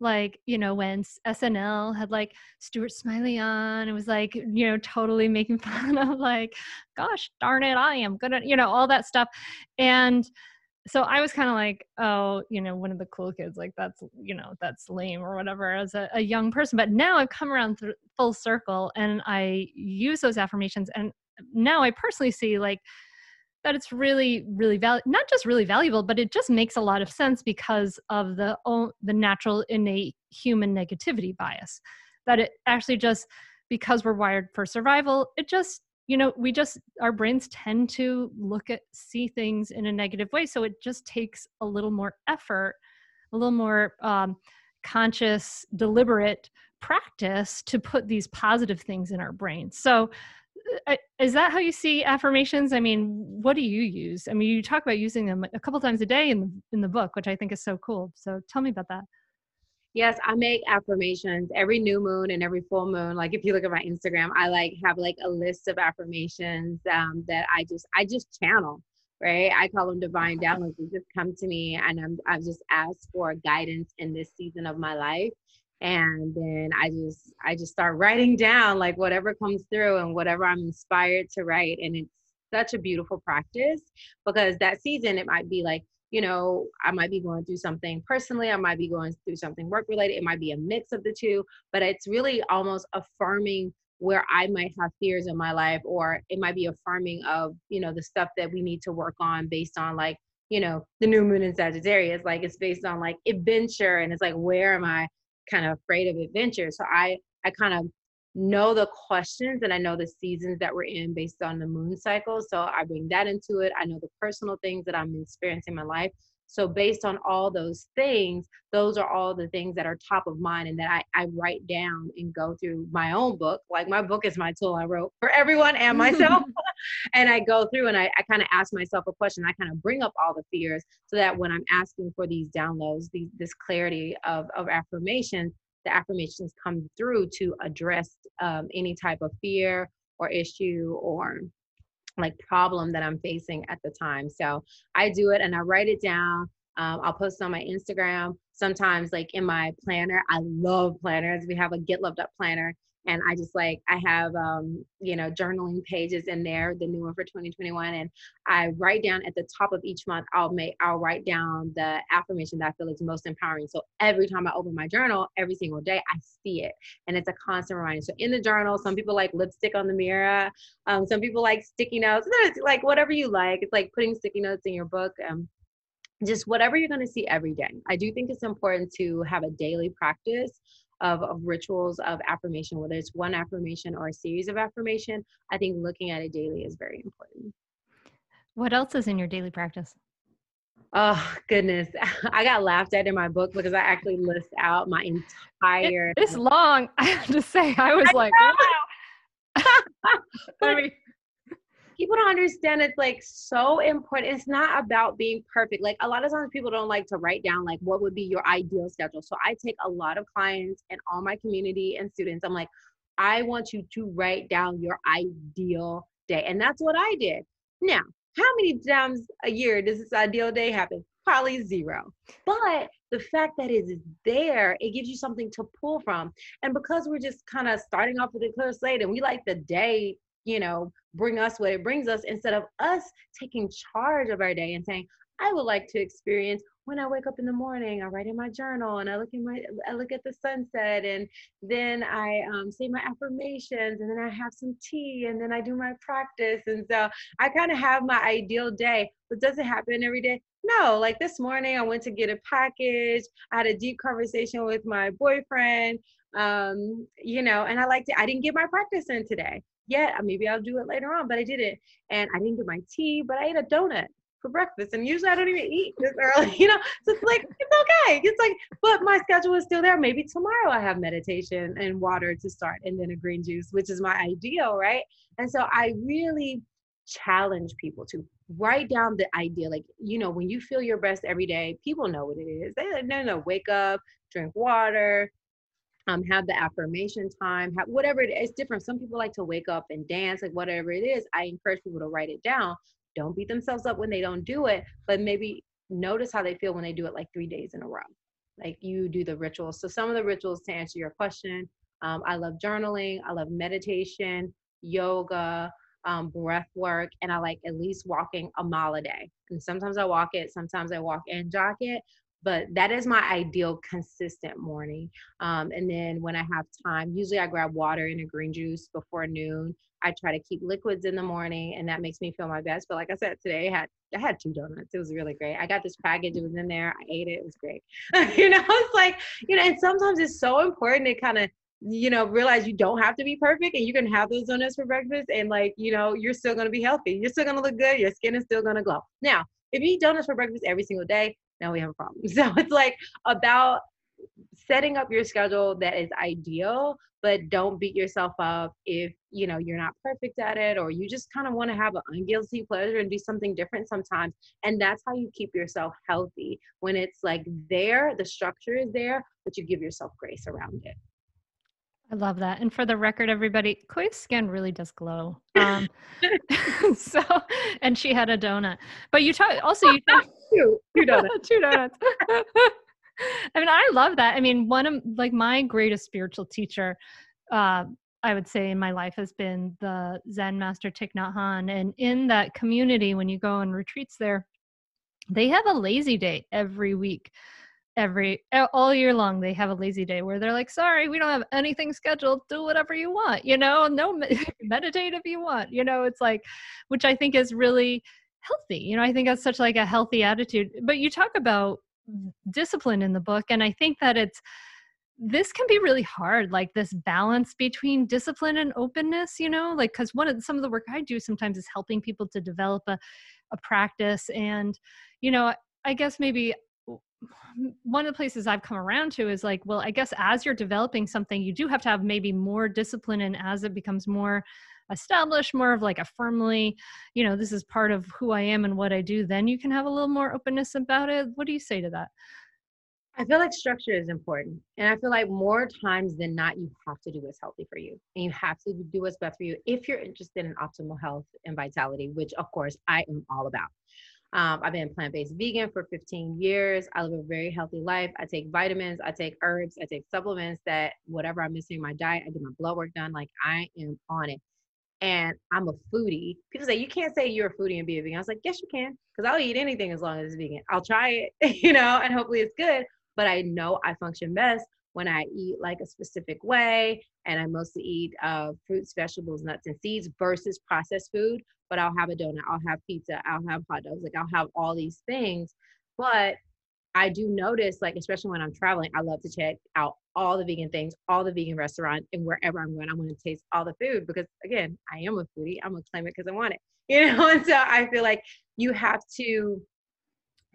like you know when SNL had like Stuart Smalley on, it was like you know totally making <laughs> fun of like, gosh darn it, I am gonna you know all that stuff, and so I was kind of like, oh, you know, one of the cool kids, like that's, you know, that's lame or whatever as a, a young person. But now I've come around th- full circle and I use those affirmations. And now I personally see like that it's really really val- not just really valuable but it just makes a lot of sense because of the the natural innate human negativity bias. That it actually just because we're wired for survival it just you know we just our brains tend to look at see things in a negative way. So it just takes a little more effort a little more um, conscious deliberate practice to put these positive things in our brains so is that how you see affirmations? I mean what do you use? I mean you talk about using them a couple times a day in the in the book which i think is so cool. So tell me about that. Yes i make affirmations every new moon and every full moon. Like if you look at my instagram i like have like a list of affirmations um, that i just i just channel right? I call them divine downloads. They just come to me and i'm i've just asked for guidance in this season of my life and then i just i just start writing down like whatever comes through and whatever i'm inspired to write. And it's such a beautiful practice because that season it might be like you know i might be going through something personally i might be going through something work related it might be a mix of the two but it's really almost affirming where i might have fears in my life or it might be affirming of you know the stuff that we need to work on based on like you know the new moon in sagittarius. Like it's based on like adventure and it's like where am i kind of afraid of adventure. So I I kind of know the questions and I know the seasons that we're in based on the moon cycle. So I bring that into it. I know the personal things that I'm experiencing in my life. So based on all those things, those are all the things that are top of mind and that I, I write down and go through my own book. Like my book is my tool I wrote for everyone and myself. <laughs> <laughs> and I go through and I, I kind of ask myself a question. I kind of bring up all the fears so that when I'm asking for these downloads, these, this clarity of, of affirmation, the affirmations come through to address um, any type of fear or issue or like problem that I'm facing at the time. So I do it and I write it down. Um, I'll post on my Instagram. Sometimes, like in my planner, I love planners. We have a Get Loved Up planner, and I just like I have um, you know journaling pages in there, the new one for 2021, and I write down at the top of each month. I'll make I'll write down the affirmation that I feel is most empowering. So every time I open my journal, every single day, I see it, and it's a constant reminder. So in the journal, some people like lipstick on the mirror, um, some people like sticky notes, <laughs> like whatever you like. It's like putting sticky notes in your book. Um, just whatever you're going to see every day. I do think it's important to have a daily practice of, of rituals of affirmation, whether it's one affirmation or a series of affirmation, I think looking at it daily is very important. What else is in your daily practice? Oh goodness, <laughs> I got laughed at in my book because I actually list out my entire. It, it's long. <laughs> I have to say, I was I like, wow. I mean, people don't understand it's like so important. It's not about being perfect. Like a lot of times people don't like to write down like what would be your ideal schedule. So I take a lot of clients and all my community and students. I'm like, I want you to write down your ideal day. And that's what I did. Now, how many times a year does this ideal day happen? Probably zero. But the fact that it is there, it gives you something to pull from. And because we're just kind of starting off with a clear slate and we like the day you know, bring us what it brings us instead of us taking charge of our day and saying, I would like to experience when I wake up in the morning, I write in my journal and I look in my I look at the sunset and then I um, say my affirmations and then I have some tea and then I do my practice and so I kind of have my ideal day. But does it happen every day? No. Like this morning, I went to get a package. I had a deep conversation with my boyfriend. Um, you know, and I liked it. I didn't get my practice in today yet. Uh, maybe I'll do it later on, but I did it. And I didn't get my tea, but I ate a donut for breakfast. And usually I don't even eat this <laughs> early, you know? So it's like, it's okay. It's like, but my schedule is still there. Maybe tomorrow I have meditation and water to start and then a green juice, which is my ideal, right? And so I really challenge people to write down the idea. Like, you know, when you feel your best every day, people know what it is. They know, wake up, drink water, um, have the affirmation time, have whatever it is. It's different. Some people like to wake up and dance, like whatever it is. I encourage people to write it down. Don't beat themselves up when they don't do it, but maybe notice how they feel when they do it like three days in a row. Like you do the rituals. So some of the rituals to answer your question, um, I love journaling. I love meditation, yoga, um, breath work, and I like at least walking a mile a day. And sometimes I walk it, sometimes I walk and jog it, but that is my ideal consistent morning. Um, and then when I have time, usually I grab water and a green juice before noon. I try to keep liquids in the morning, and that makes me feel my best. But like I said today, I had I had two donuts. It was really great. I got this package. It was in there. I ate it. It was great. <laughs> you know, it's like you know, and sometimes it's so important to kind of you know realize you don't have to be perfect and you can have those donuts for breakfast and like you know you're still to be healthy you're still to look good your skin is still to glow now if you eat donuts for breakfast every single day now we have a problem. <laughs> So it's like about setting up your schedule that is ideal, but don't beat yourself up if you know you're not perfect at it or you just kind of want to have an unguilty pleasure and do something different sometimes. And that's how you keep yourself healthy when it's like there, the structure is there, but you give yourself grace around it. I love that. And for the record, everybody, Koya's skin really does glow. Um, <laughs> <laughs> <laughs> so, and she had a donut. But you talk also you talk two, two donuts. two donuts. I mean, I love that. I mean, one of like my greatest spiritual teacher, uh, I would say in my life has been the Zen master Thich Nhat Hanh. And in that community, when you go on retreats there, they have a lazy day every week every all year long they have a lazy day where they're like sorry we don't have anything scheduled do whatever you want you know no <laughs> meditate if you want you know it's like which i think is really healthy you know i think that's such like a healthy attitude but you talk about discipline in the book and i think that it's this can be really hard like this balance between discipline and openness you know like because one of some of the work i do sometimes is helping people to develop a, a practice and you know i guess maybe one of the places I've come around to is like, well, I guess as you're developing something, you do have to have maybe more discipline, and as it becomes more established, more of like a firmly, you know, this is part of who I am and what I do, then you can have a little more openness about it. What do you say to that? I feel like structure is important. And I feel like more times than not, you have to do what's healthy for you. And you have to do what's best for you if you're interested in optimal health and vitality, which of course I am all about. Um, I've been plant based vegan for 15 years. I live a very healthy life. I take vitamins, I take herbs, I take supplements that whatever I'm missing in my diet, I get my blood work done. Like I am on it. And I'm a foodie. People say, you can't say you're a foodie and be a vegan. I was like, yes, you can. Because I'll eat anything as long as it's vegan. I'll try it, <laughs> you know, and hopefully it's good. But I know I function best when I eat like a specific way. And I mostly eat uh, fruits, vegetables, nuts, and seeds versus processed food. But I'll have a donut, I'll have pizza, I'll have hot dogs, like I'll have all these things. But I do notice, like, especially when I'm traveling, I love to check out all the vegan things, all the vegan restaurants, and wherever I'm going, I want to taste all the food because, again, I am a foodie. I'm gonna claim it because I want it, <laughs> you know. And so I feel like you have to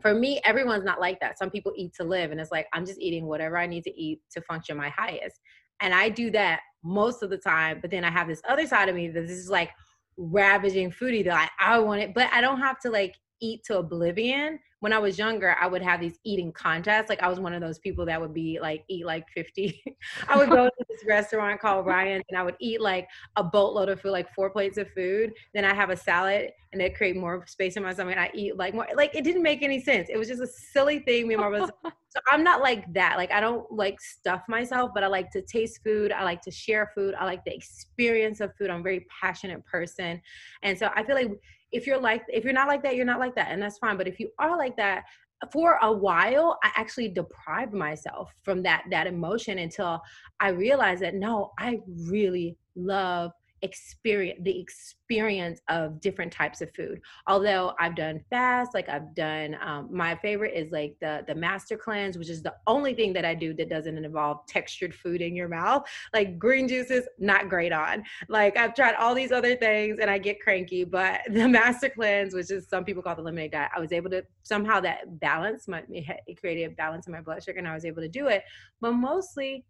for me, everyone's not like that. Some people eat to live, and it's like, I'm just eating whatever I need to eat to function my highest. And I do that most of the time. But then I have this other side of me that this is like ravaging foodie that I, I want it, but I don't have to like eat to oblivion when I was younger, I would have these eating contests. Like I was one of those people that would be like eat like 50. <laughs> I would go to this restaurant called <laughs> Ryan's and I would eat like a boatload of food, like four plates of food. Then I have a salad and it create more space in my stomach. And I eat like more like it didn't make any sense. It was just a silly thing. Me and my brother. <laughs> so I'm not like that. Like I don't like stuff myself, but I like to taste food. I like to share food. I like the experience of food. I'm a very passionate person. And so I feel like if you're like if you're not like that you're not like that and that's fine but if you are like that for a while i actually deprived myself from that that emotion until i realized that no i really love experience the experience of different types of food. Although i've done fast like i've done um, my favorite is like the the master cleanse which is the only thing that i do that doesn't involve textured food in your mouth. Like green juices not great on. Like i've tried all these other things and i get cranky but <laughs> the master cleanse which is some people call the lemonade diet i was able to somehow that balance my it created a balance in my blood sugar and i was able to do it. But mostly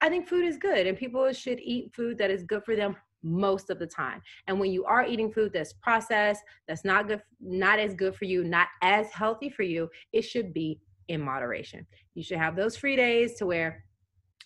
I think food is good and people should eat food that is good for them most of the time. And when you are eating food that's processed, that's not good, not as good for you, not as healthy for you, it should be in moderation. You should have those free days to where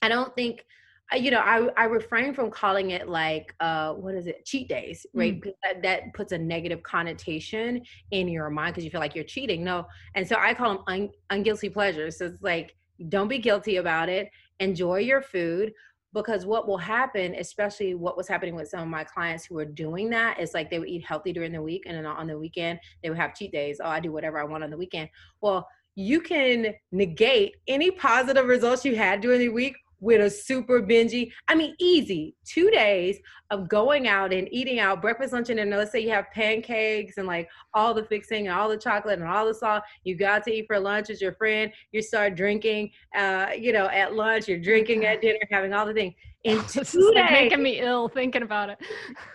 I don't think uh, you know I, I refrain from calling it like uh what is it? Cheat days right? Mm. that, that, puts a negative connotation in your mind because you feel like you're cheating. No. And so i call them un, unguilty pleasures. So it's like don't be guilty about it. Enjoy your food because what will happen especially what was happening with some of my clients who were doing that is like they would eat healthy during the week and then on the weekend they would have cheat days. Oh i do whatever i want on the weekend. Well you can negate any positive results you had during the week with a super bingy. I mean, easy two days of going out and eating out breakfast, lunch, and dinner. Let's say you have pancakes and like all the fixing and all the chocolate and all the salt. You got to eat for lunch with your friend. You start drinking, uh, you know, at lunch. You're drinking at dinner, having all the things. In <laughs> two days, making me ill thinking about it.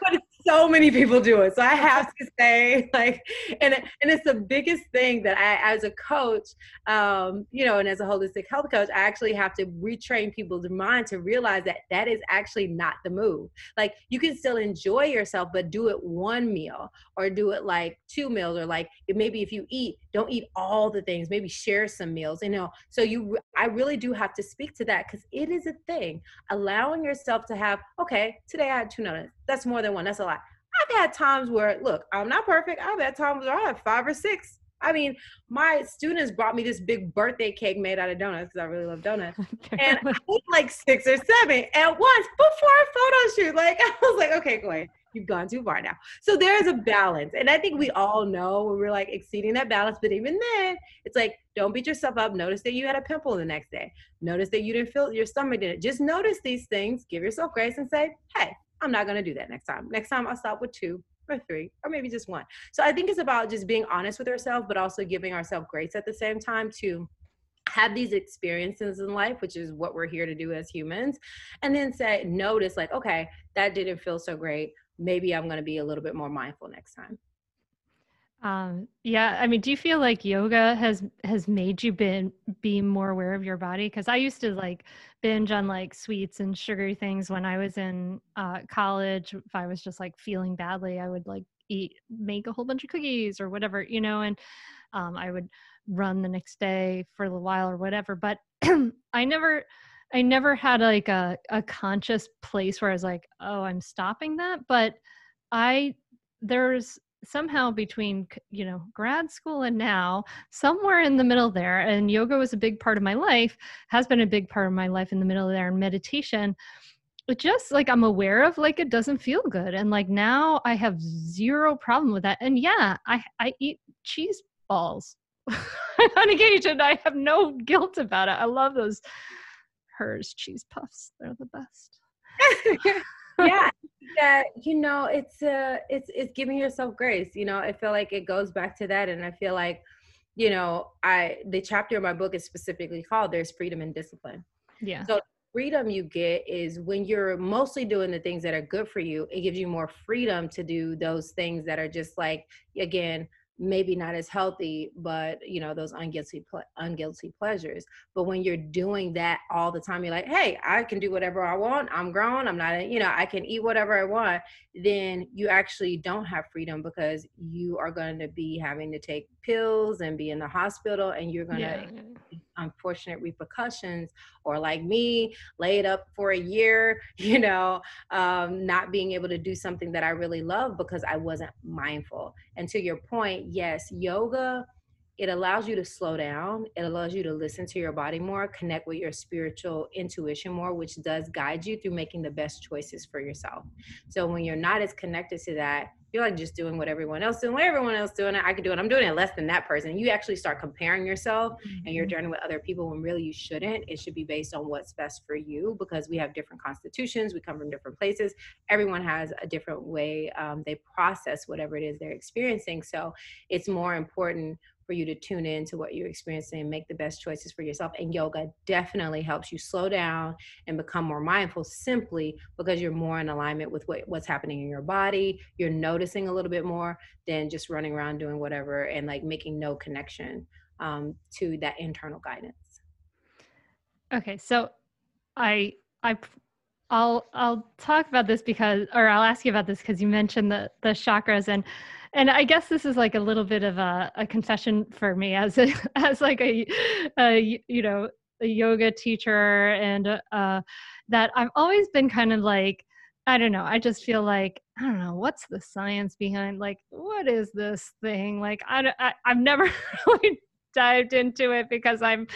But so many people do it. So I have to say, like, and and it's the biggest thing that I, as a coach, um, you know, and as a holistic health coach, I actually have to retrain people's mind to realize that that is actually not the move. Like, you can still enjoy yourself, but do it one meal or do it like two meals, or like maybe if you eat, don't eat all the things. Maybe share some meals. You know, so you, I really do have to speak to that because it is a thing. Allowing yourself to have, okay, today I had two nuts that's more than one. That's a lot. I've had times where, look, I'm not perfect. I've had times where I have five or six. I mean, my students brought me this big birthday cake made out of donuts because I really love donuts. <laughs> and I ate like six or seven at once before a photo shoot. Like, <laughs> I was like, okay, ahead. You've gone too far now. So there's a balance. And I think we all know when we're like exceeding that balance. But even then, it's like, don't beat yourself up. Notice that you had a pimple the next day. Notice that you didn't feel your stomach didn't. Just notice these things, give yourself grace and say, hey, I'm not going to do that next time. Next time I'll stop with two or three or maybe just one. So I think it's about just being honest with ourselves, but also giving ourselves grace at the same time to have these experiences in life, which is what we're here to do as humans, and then say, notice, like, okay, that didn't feel so great. Maybe I'm going to be a little bit more mindful next time. Um, yeah, I mean, do you feel like yoga has has made you been be more aware of your body? Because I used to like binge on like sweets and sugary things when I was in uh, college. If I was just like feeling badly, I would like eat, make a whole bunch of cookies or whatever, you know, and um, I would run the next day for a while or whatever. But <clears throat> I never, I never had like a a conscious place where I was like, oh, I'm stopping that. But I there's somehow between you know grad school and now somewhere in the middle there and yoga was a big part of my life has been a big part of my life in the middle there and meditation it just like i'm aware of like it doesn't feel good and like now i have zero problem with that and yeah i i eat cheese balls <laughs> on occasion i have no guilt about it i love those Herr's cheese puffs they're the best <laughs> yeah that you know it's uh it's it's giving yourself grace you know i feel like it goes back to that and i feel like you know i the chapter of my book is specifically called there's freedom and discipline. Yeah. So freedom you get is when you're mostly doing the things that are good for you it gives you more freedom to do those things that are just like again maybe not as healthy but you know those unguilty unguilty pleasures. But when you're doing that all the time you're like hey i can do whatever i want. I'm grown. I'm not you know i can eat whatever i want then you actually don't have freedom because you are going to be having to take pills and be in the hospital and you're going to yeah unfortunate repercussions or like me laid up for a year <laughs> you know um, not being able to do something that i really love because i wasn't mindful. And to your point yes yoga it allows you to slow down. It allows you to listen to your body more connect with your spiritual intuition more which does guide you through making the best choices for yourself. So when you're not as connected to that you're like just doing what everyone else doing what everyone else doing i can do it. I'm doing it less than that person. You actually start comparing yourself mm-hmm. and your mm-hmm. journey with other people when really you shouldn't. It should be based on what's best for you because we have different constitutions. We come from different places. Everyone has a different way um, they process whatever it is they're experiencing. So it's more important for you to tune in to what you're experiencing and make the best choices for yourself. And yoga definitely helps you slow down and become more mindful simply because you're more in alignment with what, what's happening in your body. You're noticing a little bit more than just running around doing whatever and like making no connection um, to that internal guidance. Okay, so I I I'll I'll talk about this because or I'll ask you about this because you mentioned the the chakras and and I guess this is like a little bit of a, a confession for me as a, <laughs> as like a, a you know a yoga teacher and uh, that I've always been kind of like I don't know I just feel like I don't know what's the science behind like what is this thing? Like I, I I've never <laughs> really dived into it because I'm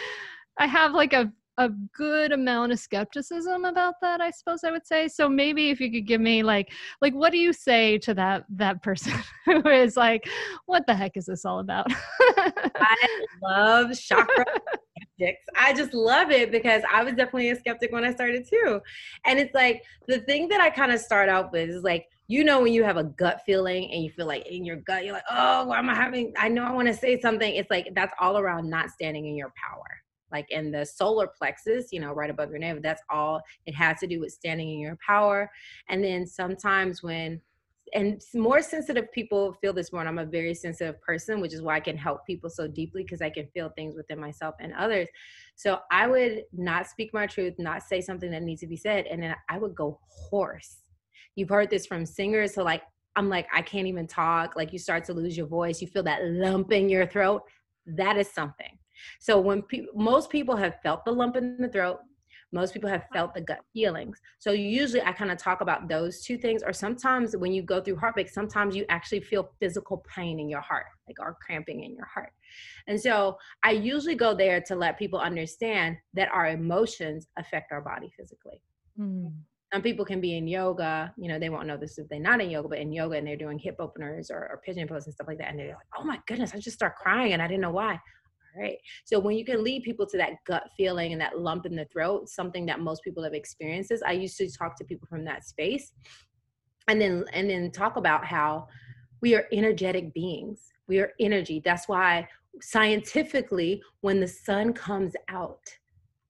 I have like a a good amount of skepticism about that i suppose i would say. So maybe if you could give me like like what do you say to that that person <laughs> who is like what the heck is this all about? I <laughs> love chakra skeptics. I just love it because i was definitely a skeptic when i started too. And it's like the thing that i kind of start out with is like you know when you have a gut feeling and you feel like in your gut you're like oh why am i having i know i want to say something it's like that's all around not standing in your power like in the solar plexus, you know, right above your navel. That's all it has to do with standing in your power. And then sometimes when and more sensitive people feel this more and i'm a very sensitive person which is why i can help people so deeply because i can feel things within myself and others so i would not speak my truth not say something that needs to be said and then i would go hoarse you've heard this from singers so like i'm like i can't even talk like you start to lose your voice you feel that lump in your throat that is something so when pe- most people have felt the lump in the throat, most people have felt the gut feelings. So usually I kind of talk about those two things. Or sometimes when you go through heartbreak, sometimes you actually feel physical pain in your heart, like or cramping in your heart. And so I usually go there to let people understand that our emotions affect our body physically. Mm. Some people can be in yoga, you know, they won't know this if they're not in yoga, but in yoga and they're doing hip openers or, or pigeon pose and stuff like that. And they're like, oh my goodness, I just start crying and I didn't know why right? So when you can lead people to that gut feeling and that lump in the throat, something that most people have experienced, I used to talk to people from that space, and then and then talk about how we are energetic beings. We are energy. That's why scientifically, when the sun comes out,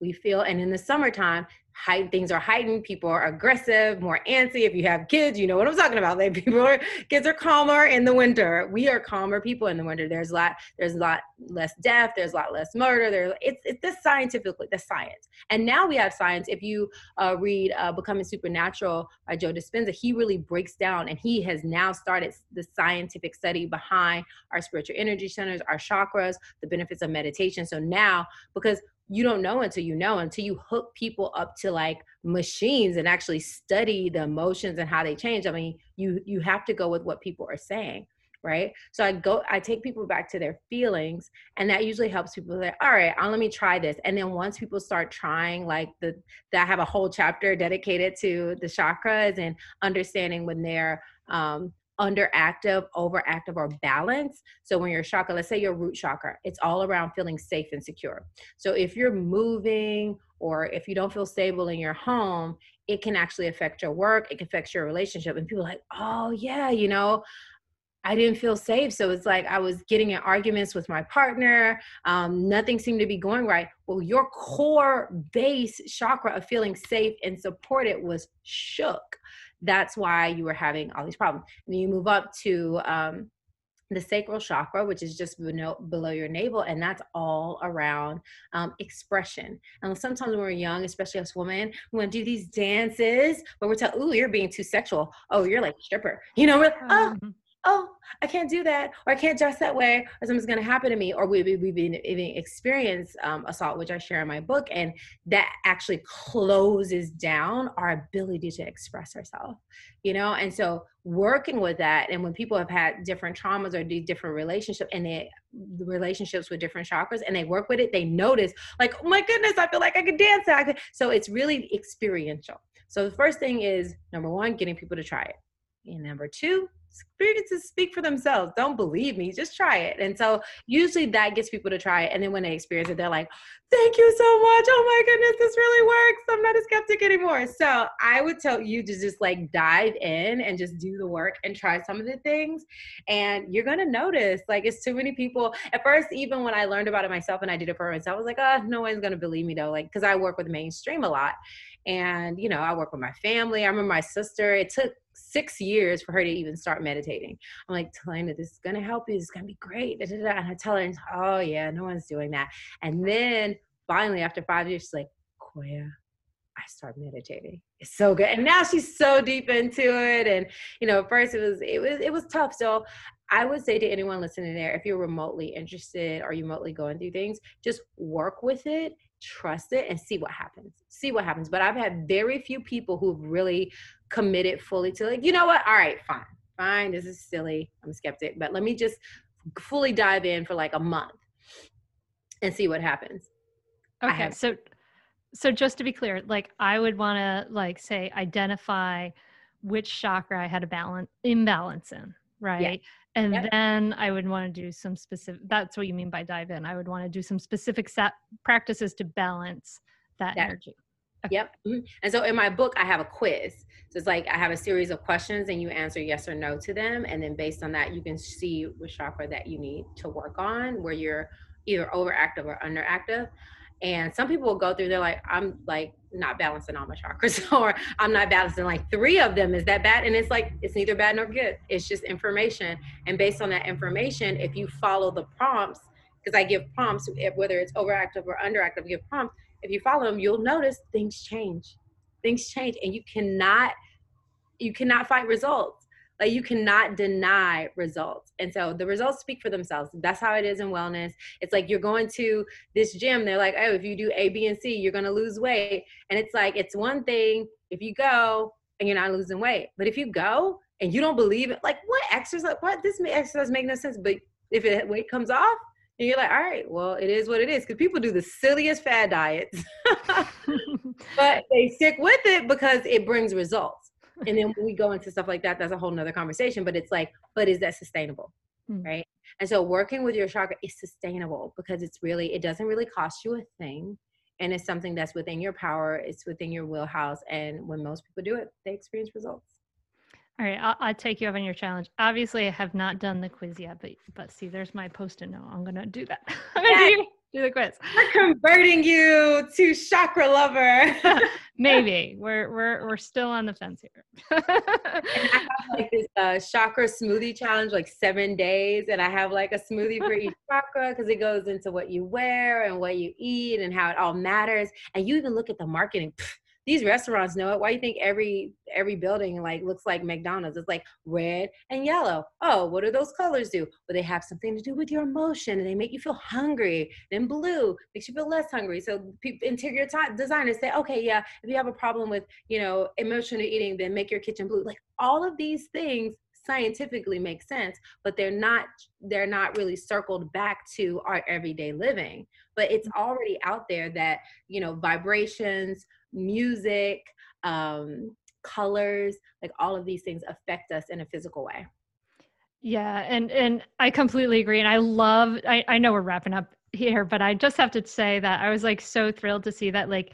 we feel, and in the summertime, height things are heightened people are aggressive more antsy if you have kids you know what i'm talking about like <laughs> people are kids are calmer in the winter. We are calmer people in the winter. There's a lot there's a lot less death there's a lot less murder there's it's it's this scientifically the science. And now we have science. If you uh, read uh, becoming supernatural by joe dispenza he really breaks down and he has now started the scientific study behind our spiritual energy centers our chakras the benefits of meditation. So now because you don't know until you know until you hook people up to like machines and actually study the emotions and how they change i mean you you have to go with what people are saying right? So I go, I take people back to their feelings, and that usually helps people say, all right, I'll, let me try this. And then once people start trying, like the, that have a whole chapter dedicated to the chakras and understanding when they're um, underactive, overactive, or balance. So when your chakra, let's say your root chakra, it's all around feeling safe and secure. So if you're moving or if you don't feel stable in your home, it can actually affect your work, it can affect your relationship. And people like, oh yeah, you know, I didn't feel safe. So it's like I was getting in arguments with my partner. Um, nothing seemed to be going right. Well, your core base chakra of feeling safe and supported was shook. That's why you were having all these problems. And you move up to um, the sacral chakra, which is just below your navel, and that's all around um, expression. And sometimes when we're young, especially as women, we want to do these dances, but we're told, "Ooh, you're being too sexual. Oh, you're like stripper." You know, we're, oh, mm-hmm oh, I can't do that, or I can't dress that way, or something's going to happen to me, or we, we, we've been even experienced um, assault, which I share in my book, and that actually closes down our ability to express ourselves, you know. And so working with that, and when people have had different traumas or different relationships, and they the relationships with different chakras, and they work with it, they notice like, oh my goodness, I feel like I could dance. So it's really experiential. So the first thing is number one, getting people to try it. And number two, experiences speak for themselves. Don't believe me, just try it. And so usually that gets people to try it. And then when they experience it, they're like, thank you so much. Oh my goodness, this really works. I'm not a skeptic anymore. So I would tell you to just like dive in and just do the work and try some of the things. And you're gonna notice like it's too many people. At first, even when I learned about it myself and I did it for myself, I was like, oh, no one's gonna believe me though. Like, cause I work with mainstream a lot. And you know, I work with my family. I remember my sister, it took six years for her to even start meditating. I'm like her this is gonna help you, this is gonna be great. And I tell her, oh yeah, no one's doing that. And then finally, after five years, she's like, Koya, I start meditating. It's so good. And now she's so deep into it. And you know, at first it was it was it was tough. So I would say to anyone listening there, if you're remotely interested or remotely going through things, just work with it trust it and see what happens see what happens. But i've had very few people who've really committed fully to like you know what? All right fine fine this is silly i'm a skeptic but let me just fully dive in for like a month and see what happens. Okay so so just to be clear like i would want to like say identify which chakra i had a balance imbalance in right? yeah and yep. then i would want to do some specific that's what you mean by dive in i would want to do some specific set practices to balance that yeah. energy okay. yep mm-hmm. and so in my book i have a quiz so it's like i have a series of questions and you answer yes or no to them and then based on that you can see which chakra that you need to work on where you're either overactive or underactive and some people will go through, they're like, I'm like not balancing all my chakras, <laughs> or I'm not balancing like three of them. Is that bad? And it's like, it's neither bad nor good. It's just information. And based on that information, if you follow the prompts, because I give prompts, eh, whether it's overactive or underactive, give prompts. If you follow them, you'll notice things change. Things change, and you cannot, you cannot fight results like you cannot deny results. And so the results speak for themselves. That's how it is in wellness. It's like you're going to this gym, they're like, oh, if you do A, B, and C, you're going to lose weight. And it's like, it's one thing if you go and you're not losing weight. But if you go and you don't believe it, like what exercise, what this exercise make no sense. But if it weight comes off, and you're like, all right, well, it is what it is. Because people do the silliest fad diets, <laughs> but they stick with it because it brings results and then when we go into stuff like that, that's a whole nother conversation. But it's like, but is that sustainable? Mm. Right. And so working with your chakra is sustainable because it's really, it doesn't really cost you a thing. And it's something that's within your power, it's within your wheelhouse. And when most people do it, they experience results. All right, I'll, I'll take you up on your challenge. Obviously, I have not done the quiz yet, but but see, there's my post-it note. I'm gonna do that. <laughs> I'm gonna do, do the quiz. We're converting you to chakra lover. <laughs> Maybe <laughs> we're we're we're still on the fence here. I have like this uh, chakra smoothie challenge, like seven days, and I have like a smoothie for each <laughs> chakra because it goes into what you wear and what you eat and how it all matters. And you even look at the marketing. Pfft, these restaurants know it. Why do you think every every building like looks like McDonald's? It's like red and yellow. Oh, what do those colors do? Well, they have something to do with your emotion, and they make you feel hungry. Then blue makes you feel less hungry. So interior t- designers say, okay, yeah, if you have a problem with you know emotional eating, then make your kitchen blue. Like all of these things scientifically make sense but they're not they're not really circled back to our everyday living but it's Mm-hmm. already out there that you know vibrations music um colors like all of these things affect us in a physical way Yeah, and and I completely agree. And I love I, I know we're wrapping up here, but I just have to say that I was like so thrilled to see that like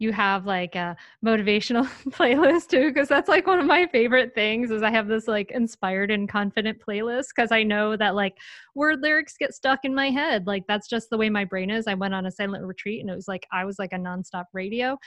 you have like a motivational <laughs> playlist too, because that's like one of my favorite things is I have this like inspired and confident playlist because I know that like word lyrics get stuck in my head. Like that's just the way my brain is. I went on a silent retreat and it was like I was like a nonstop radio.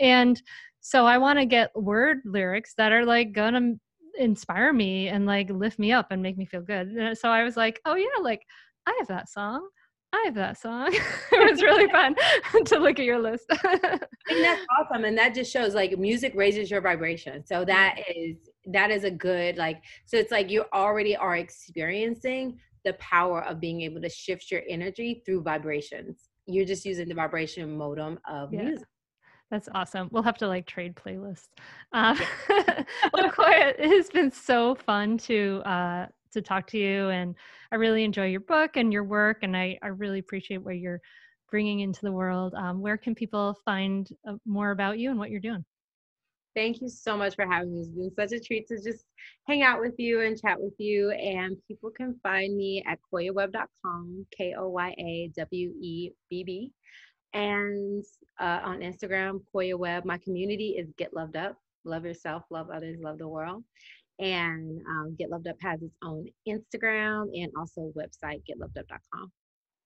And so I want to get word lyrics that are like gonna inspire me and like lift me up and make me feel good. And uh, so I was like, oh yeah, like I have that song. I have that song. <laughs> it was really fun <laughs> to look at your list. I think that's awesome, and that just shows like music raises your vibration. So that is that is a good like. So it's like you already are experiencing the power of being able to shift your energy through vibrations. You're just using the vibration modem of Yeah. music. That's awesome. We'll have to like trade playlists. Uh, <laughs> well, Koya, it has been so fun to uh, to talk to you, and I really enjoy your book and your work, and I, I really appreciate what you're bringing into the world. Um, where can people find uh, more about you and what you're doing? Thank you so much for having me. It's been such a treat to just hang out with you and chat with you. And people can find me at koyawebb.com, K O Y A W E B B. And uh, on Instagram, Koya Webb. My community is Get Loved Up. Love yourself, love others, love the world. And um, Get Loved Up has its own Instagram and also website, getlovedup.com.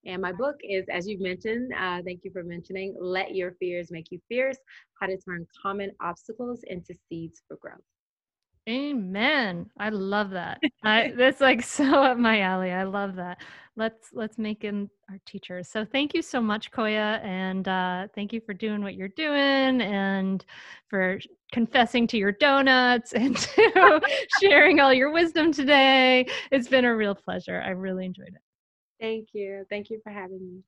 And my book is, as you've mentioned, uh, thank you for mentioning, Let Your Fears Make You Fierce How to Turn Common Obstacles into Seeds for Growth. Amen. I love that. I <laughs> that's like so up my alley. I love that. Let's let's make them our teachers. So thank you so much, Koya, and uh, thank you for doing what you're doing and for confessing to your donuts <laughs> and to <laughs> sharing all your wisdom today. It's been a real pleasure. I really enjoyed it. Thank you. Thank you for having me.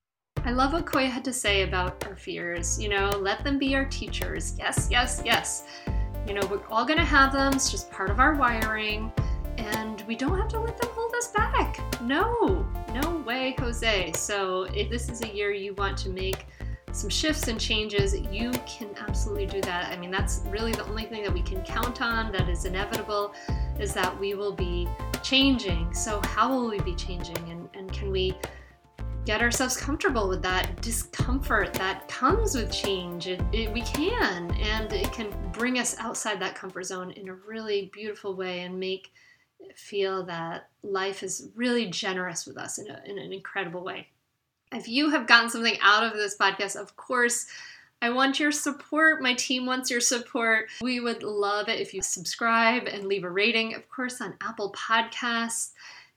I love what Koya had to say about our fears. You know, let them be our teachers. Yes, yes, yes. You know, we're all going to have them. It's just part of our wiring. And we don't have to let them hold us back. No, no way, Jose. So, if this is a year you want to make some shifts and changes, you can absolutely do that. I mean, that's really the only thing that we can count on that is inevitable is that we will be changing. So, how will we be changing? And, and can we get ourselves comfortable with that discomfort that comes with change. It, it, we can, and it can bring us outside that comfort zone in a really beautiful way and make feel that life is really generous with us in, a, in an incredible way. If you have gotten something out of this podcast, of course, I want your support. My team wants your support. We would love it if you subscribe and leave a rating, of course, on Apple Podcasts.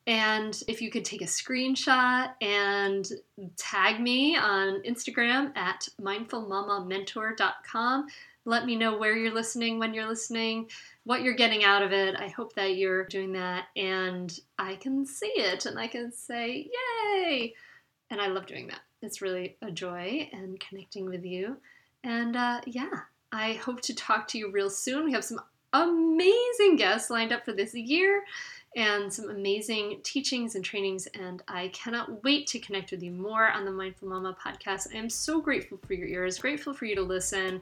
And if you could take a screenshot and tag me on Instagram at mindfulmamamentor.com. Let me know where you're listening, when you're listening, what you're getting out of it. I hope that you're doing that and I can see it and I can say, Yay! And I love doing that. It's really a joy and connecting with you. And uh, yeah, I hope to talk to you real soon. We have some amazing guests lined up for this year and some amazing teachings and trainings. And I cannot wait to connect with you more on the Mindful Mama podcast. I am so grateful for your ears, grateful for you to listen.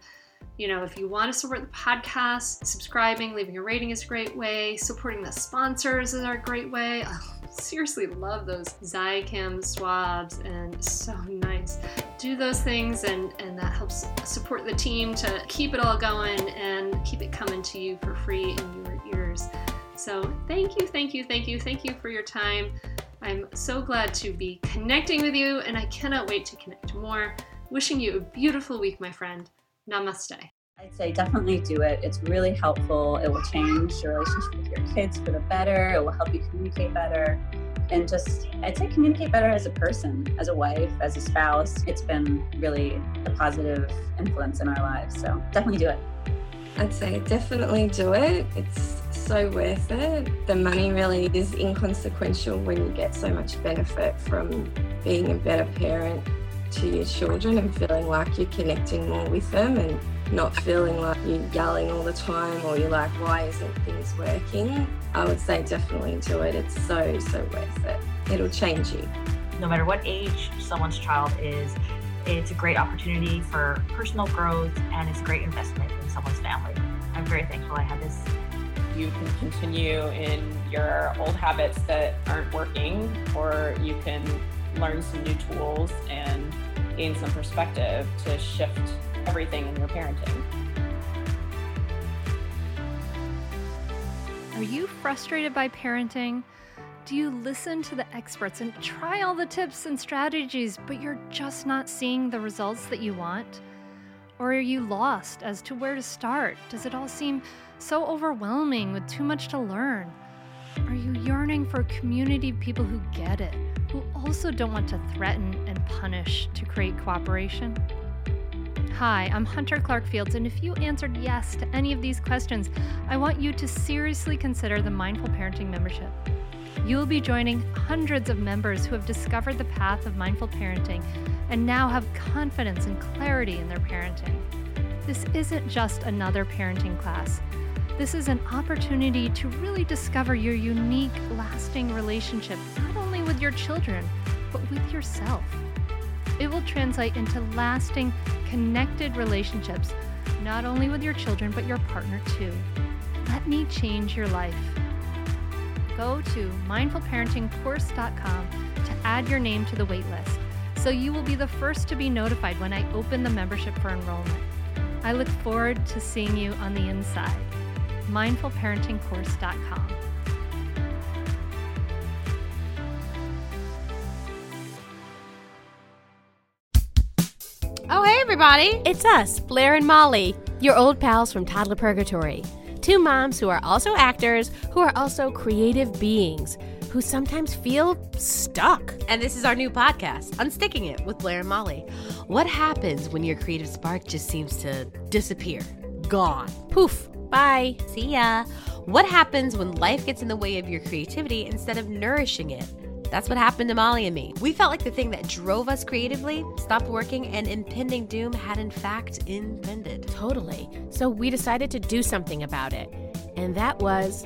You know, if you want to support the podcast, subscribing, leaving a rating is a great way. Supporting the sponsors is a great way. Oh, seriously love those Zicam swabs and so nice. Do those things and, and that helps support the team to keep it all going and keep it coming to you for free in your ears. So thank you, thank you, thank you, thank you for your time. I'm so glad to be connecting with you and I cannot wait to connect more. Wishing you a beautiful week, my friend. Namaste. I'd say definitely do it. It's really helpful. It will change your relationship with your kids for the better. It will help you communicate better. And just, I'd say communicate better as a person, as a wife, as a spouse. It's been really a positive influence in our lives. So definitely do it. I'd say definitely do it. It's so worth it. The money really is inconsequential when you get so much benefit from being a better parent to your children and feeling like you're connecting more with them and not feeling like you're yelling all the time or you're like, why isn't things working? I would say definitely do it. It's so, so worth it. It'll change you. No matter what age someone's child is, it's a great opportunity for personal growth and it's a great investment in someone's family. I'm very thankful I had this. You can continue in your old habits that aren't working, or you can learn some new tools and gain some perspective to shift everything in your parenting. Are you frustrated by parenting? Do you listen to the experts and try all the tips and strategies, but you're just not seeing the results that you want? Or are you lost as to where to start? Does it all seem so overwhelming with too much to learn? Are you yearning for a community of people who get it, who also don't want to threaten and punish to create cooperation? Hi, I'm Hunter Clark Fields, and if you answered yes to any of these questions, I want you to seriously consider the Mindful Parenting membership. You will be joining hundreds of members who have discovered the path of mindful parenting and now have confidence and clarity in their parenting. This isn't just another parenting class. This is an opportunity to really discover your unique, lasting relationship, not only with your children, but with yourself. It will translate into lasting, connected relationships, not only with your children, but your partner too. Let me change your life. Go to mindfulparentingcourse.com to add your name to the waitlist so you will be the first to be notified when I open the membership for enrollment. I look forward to seeing you on the inside. mindfulparentingcourse.com. Oh, hey, everybody! It's us, Blair and Molly, your old pals from Toddler Purgatory. Two moms who are also actors, who are also creative beings, who sometimes feel stuck. And this is our new podcast, Unsticking It with Blair and Molly. What happens when your creative spark just seems to disappear? Gone. Poof. Bye. See ya. What happens when life gets in the way of your creativity instead of nourishing it? That's what happened to Molly and me. We felt like the thing that drove us creatively stopped working and impending doom had in fact impended. Totally. So we decided to do something about it. And that was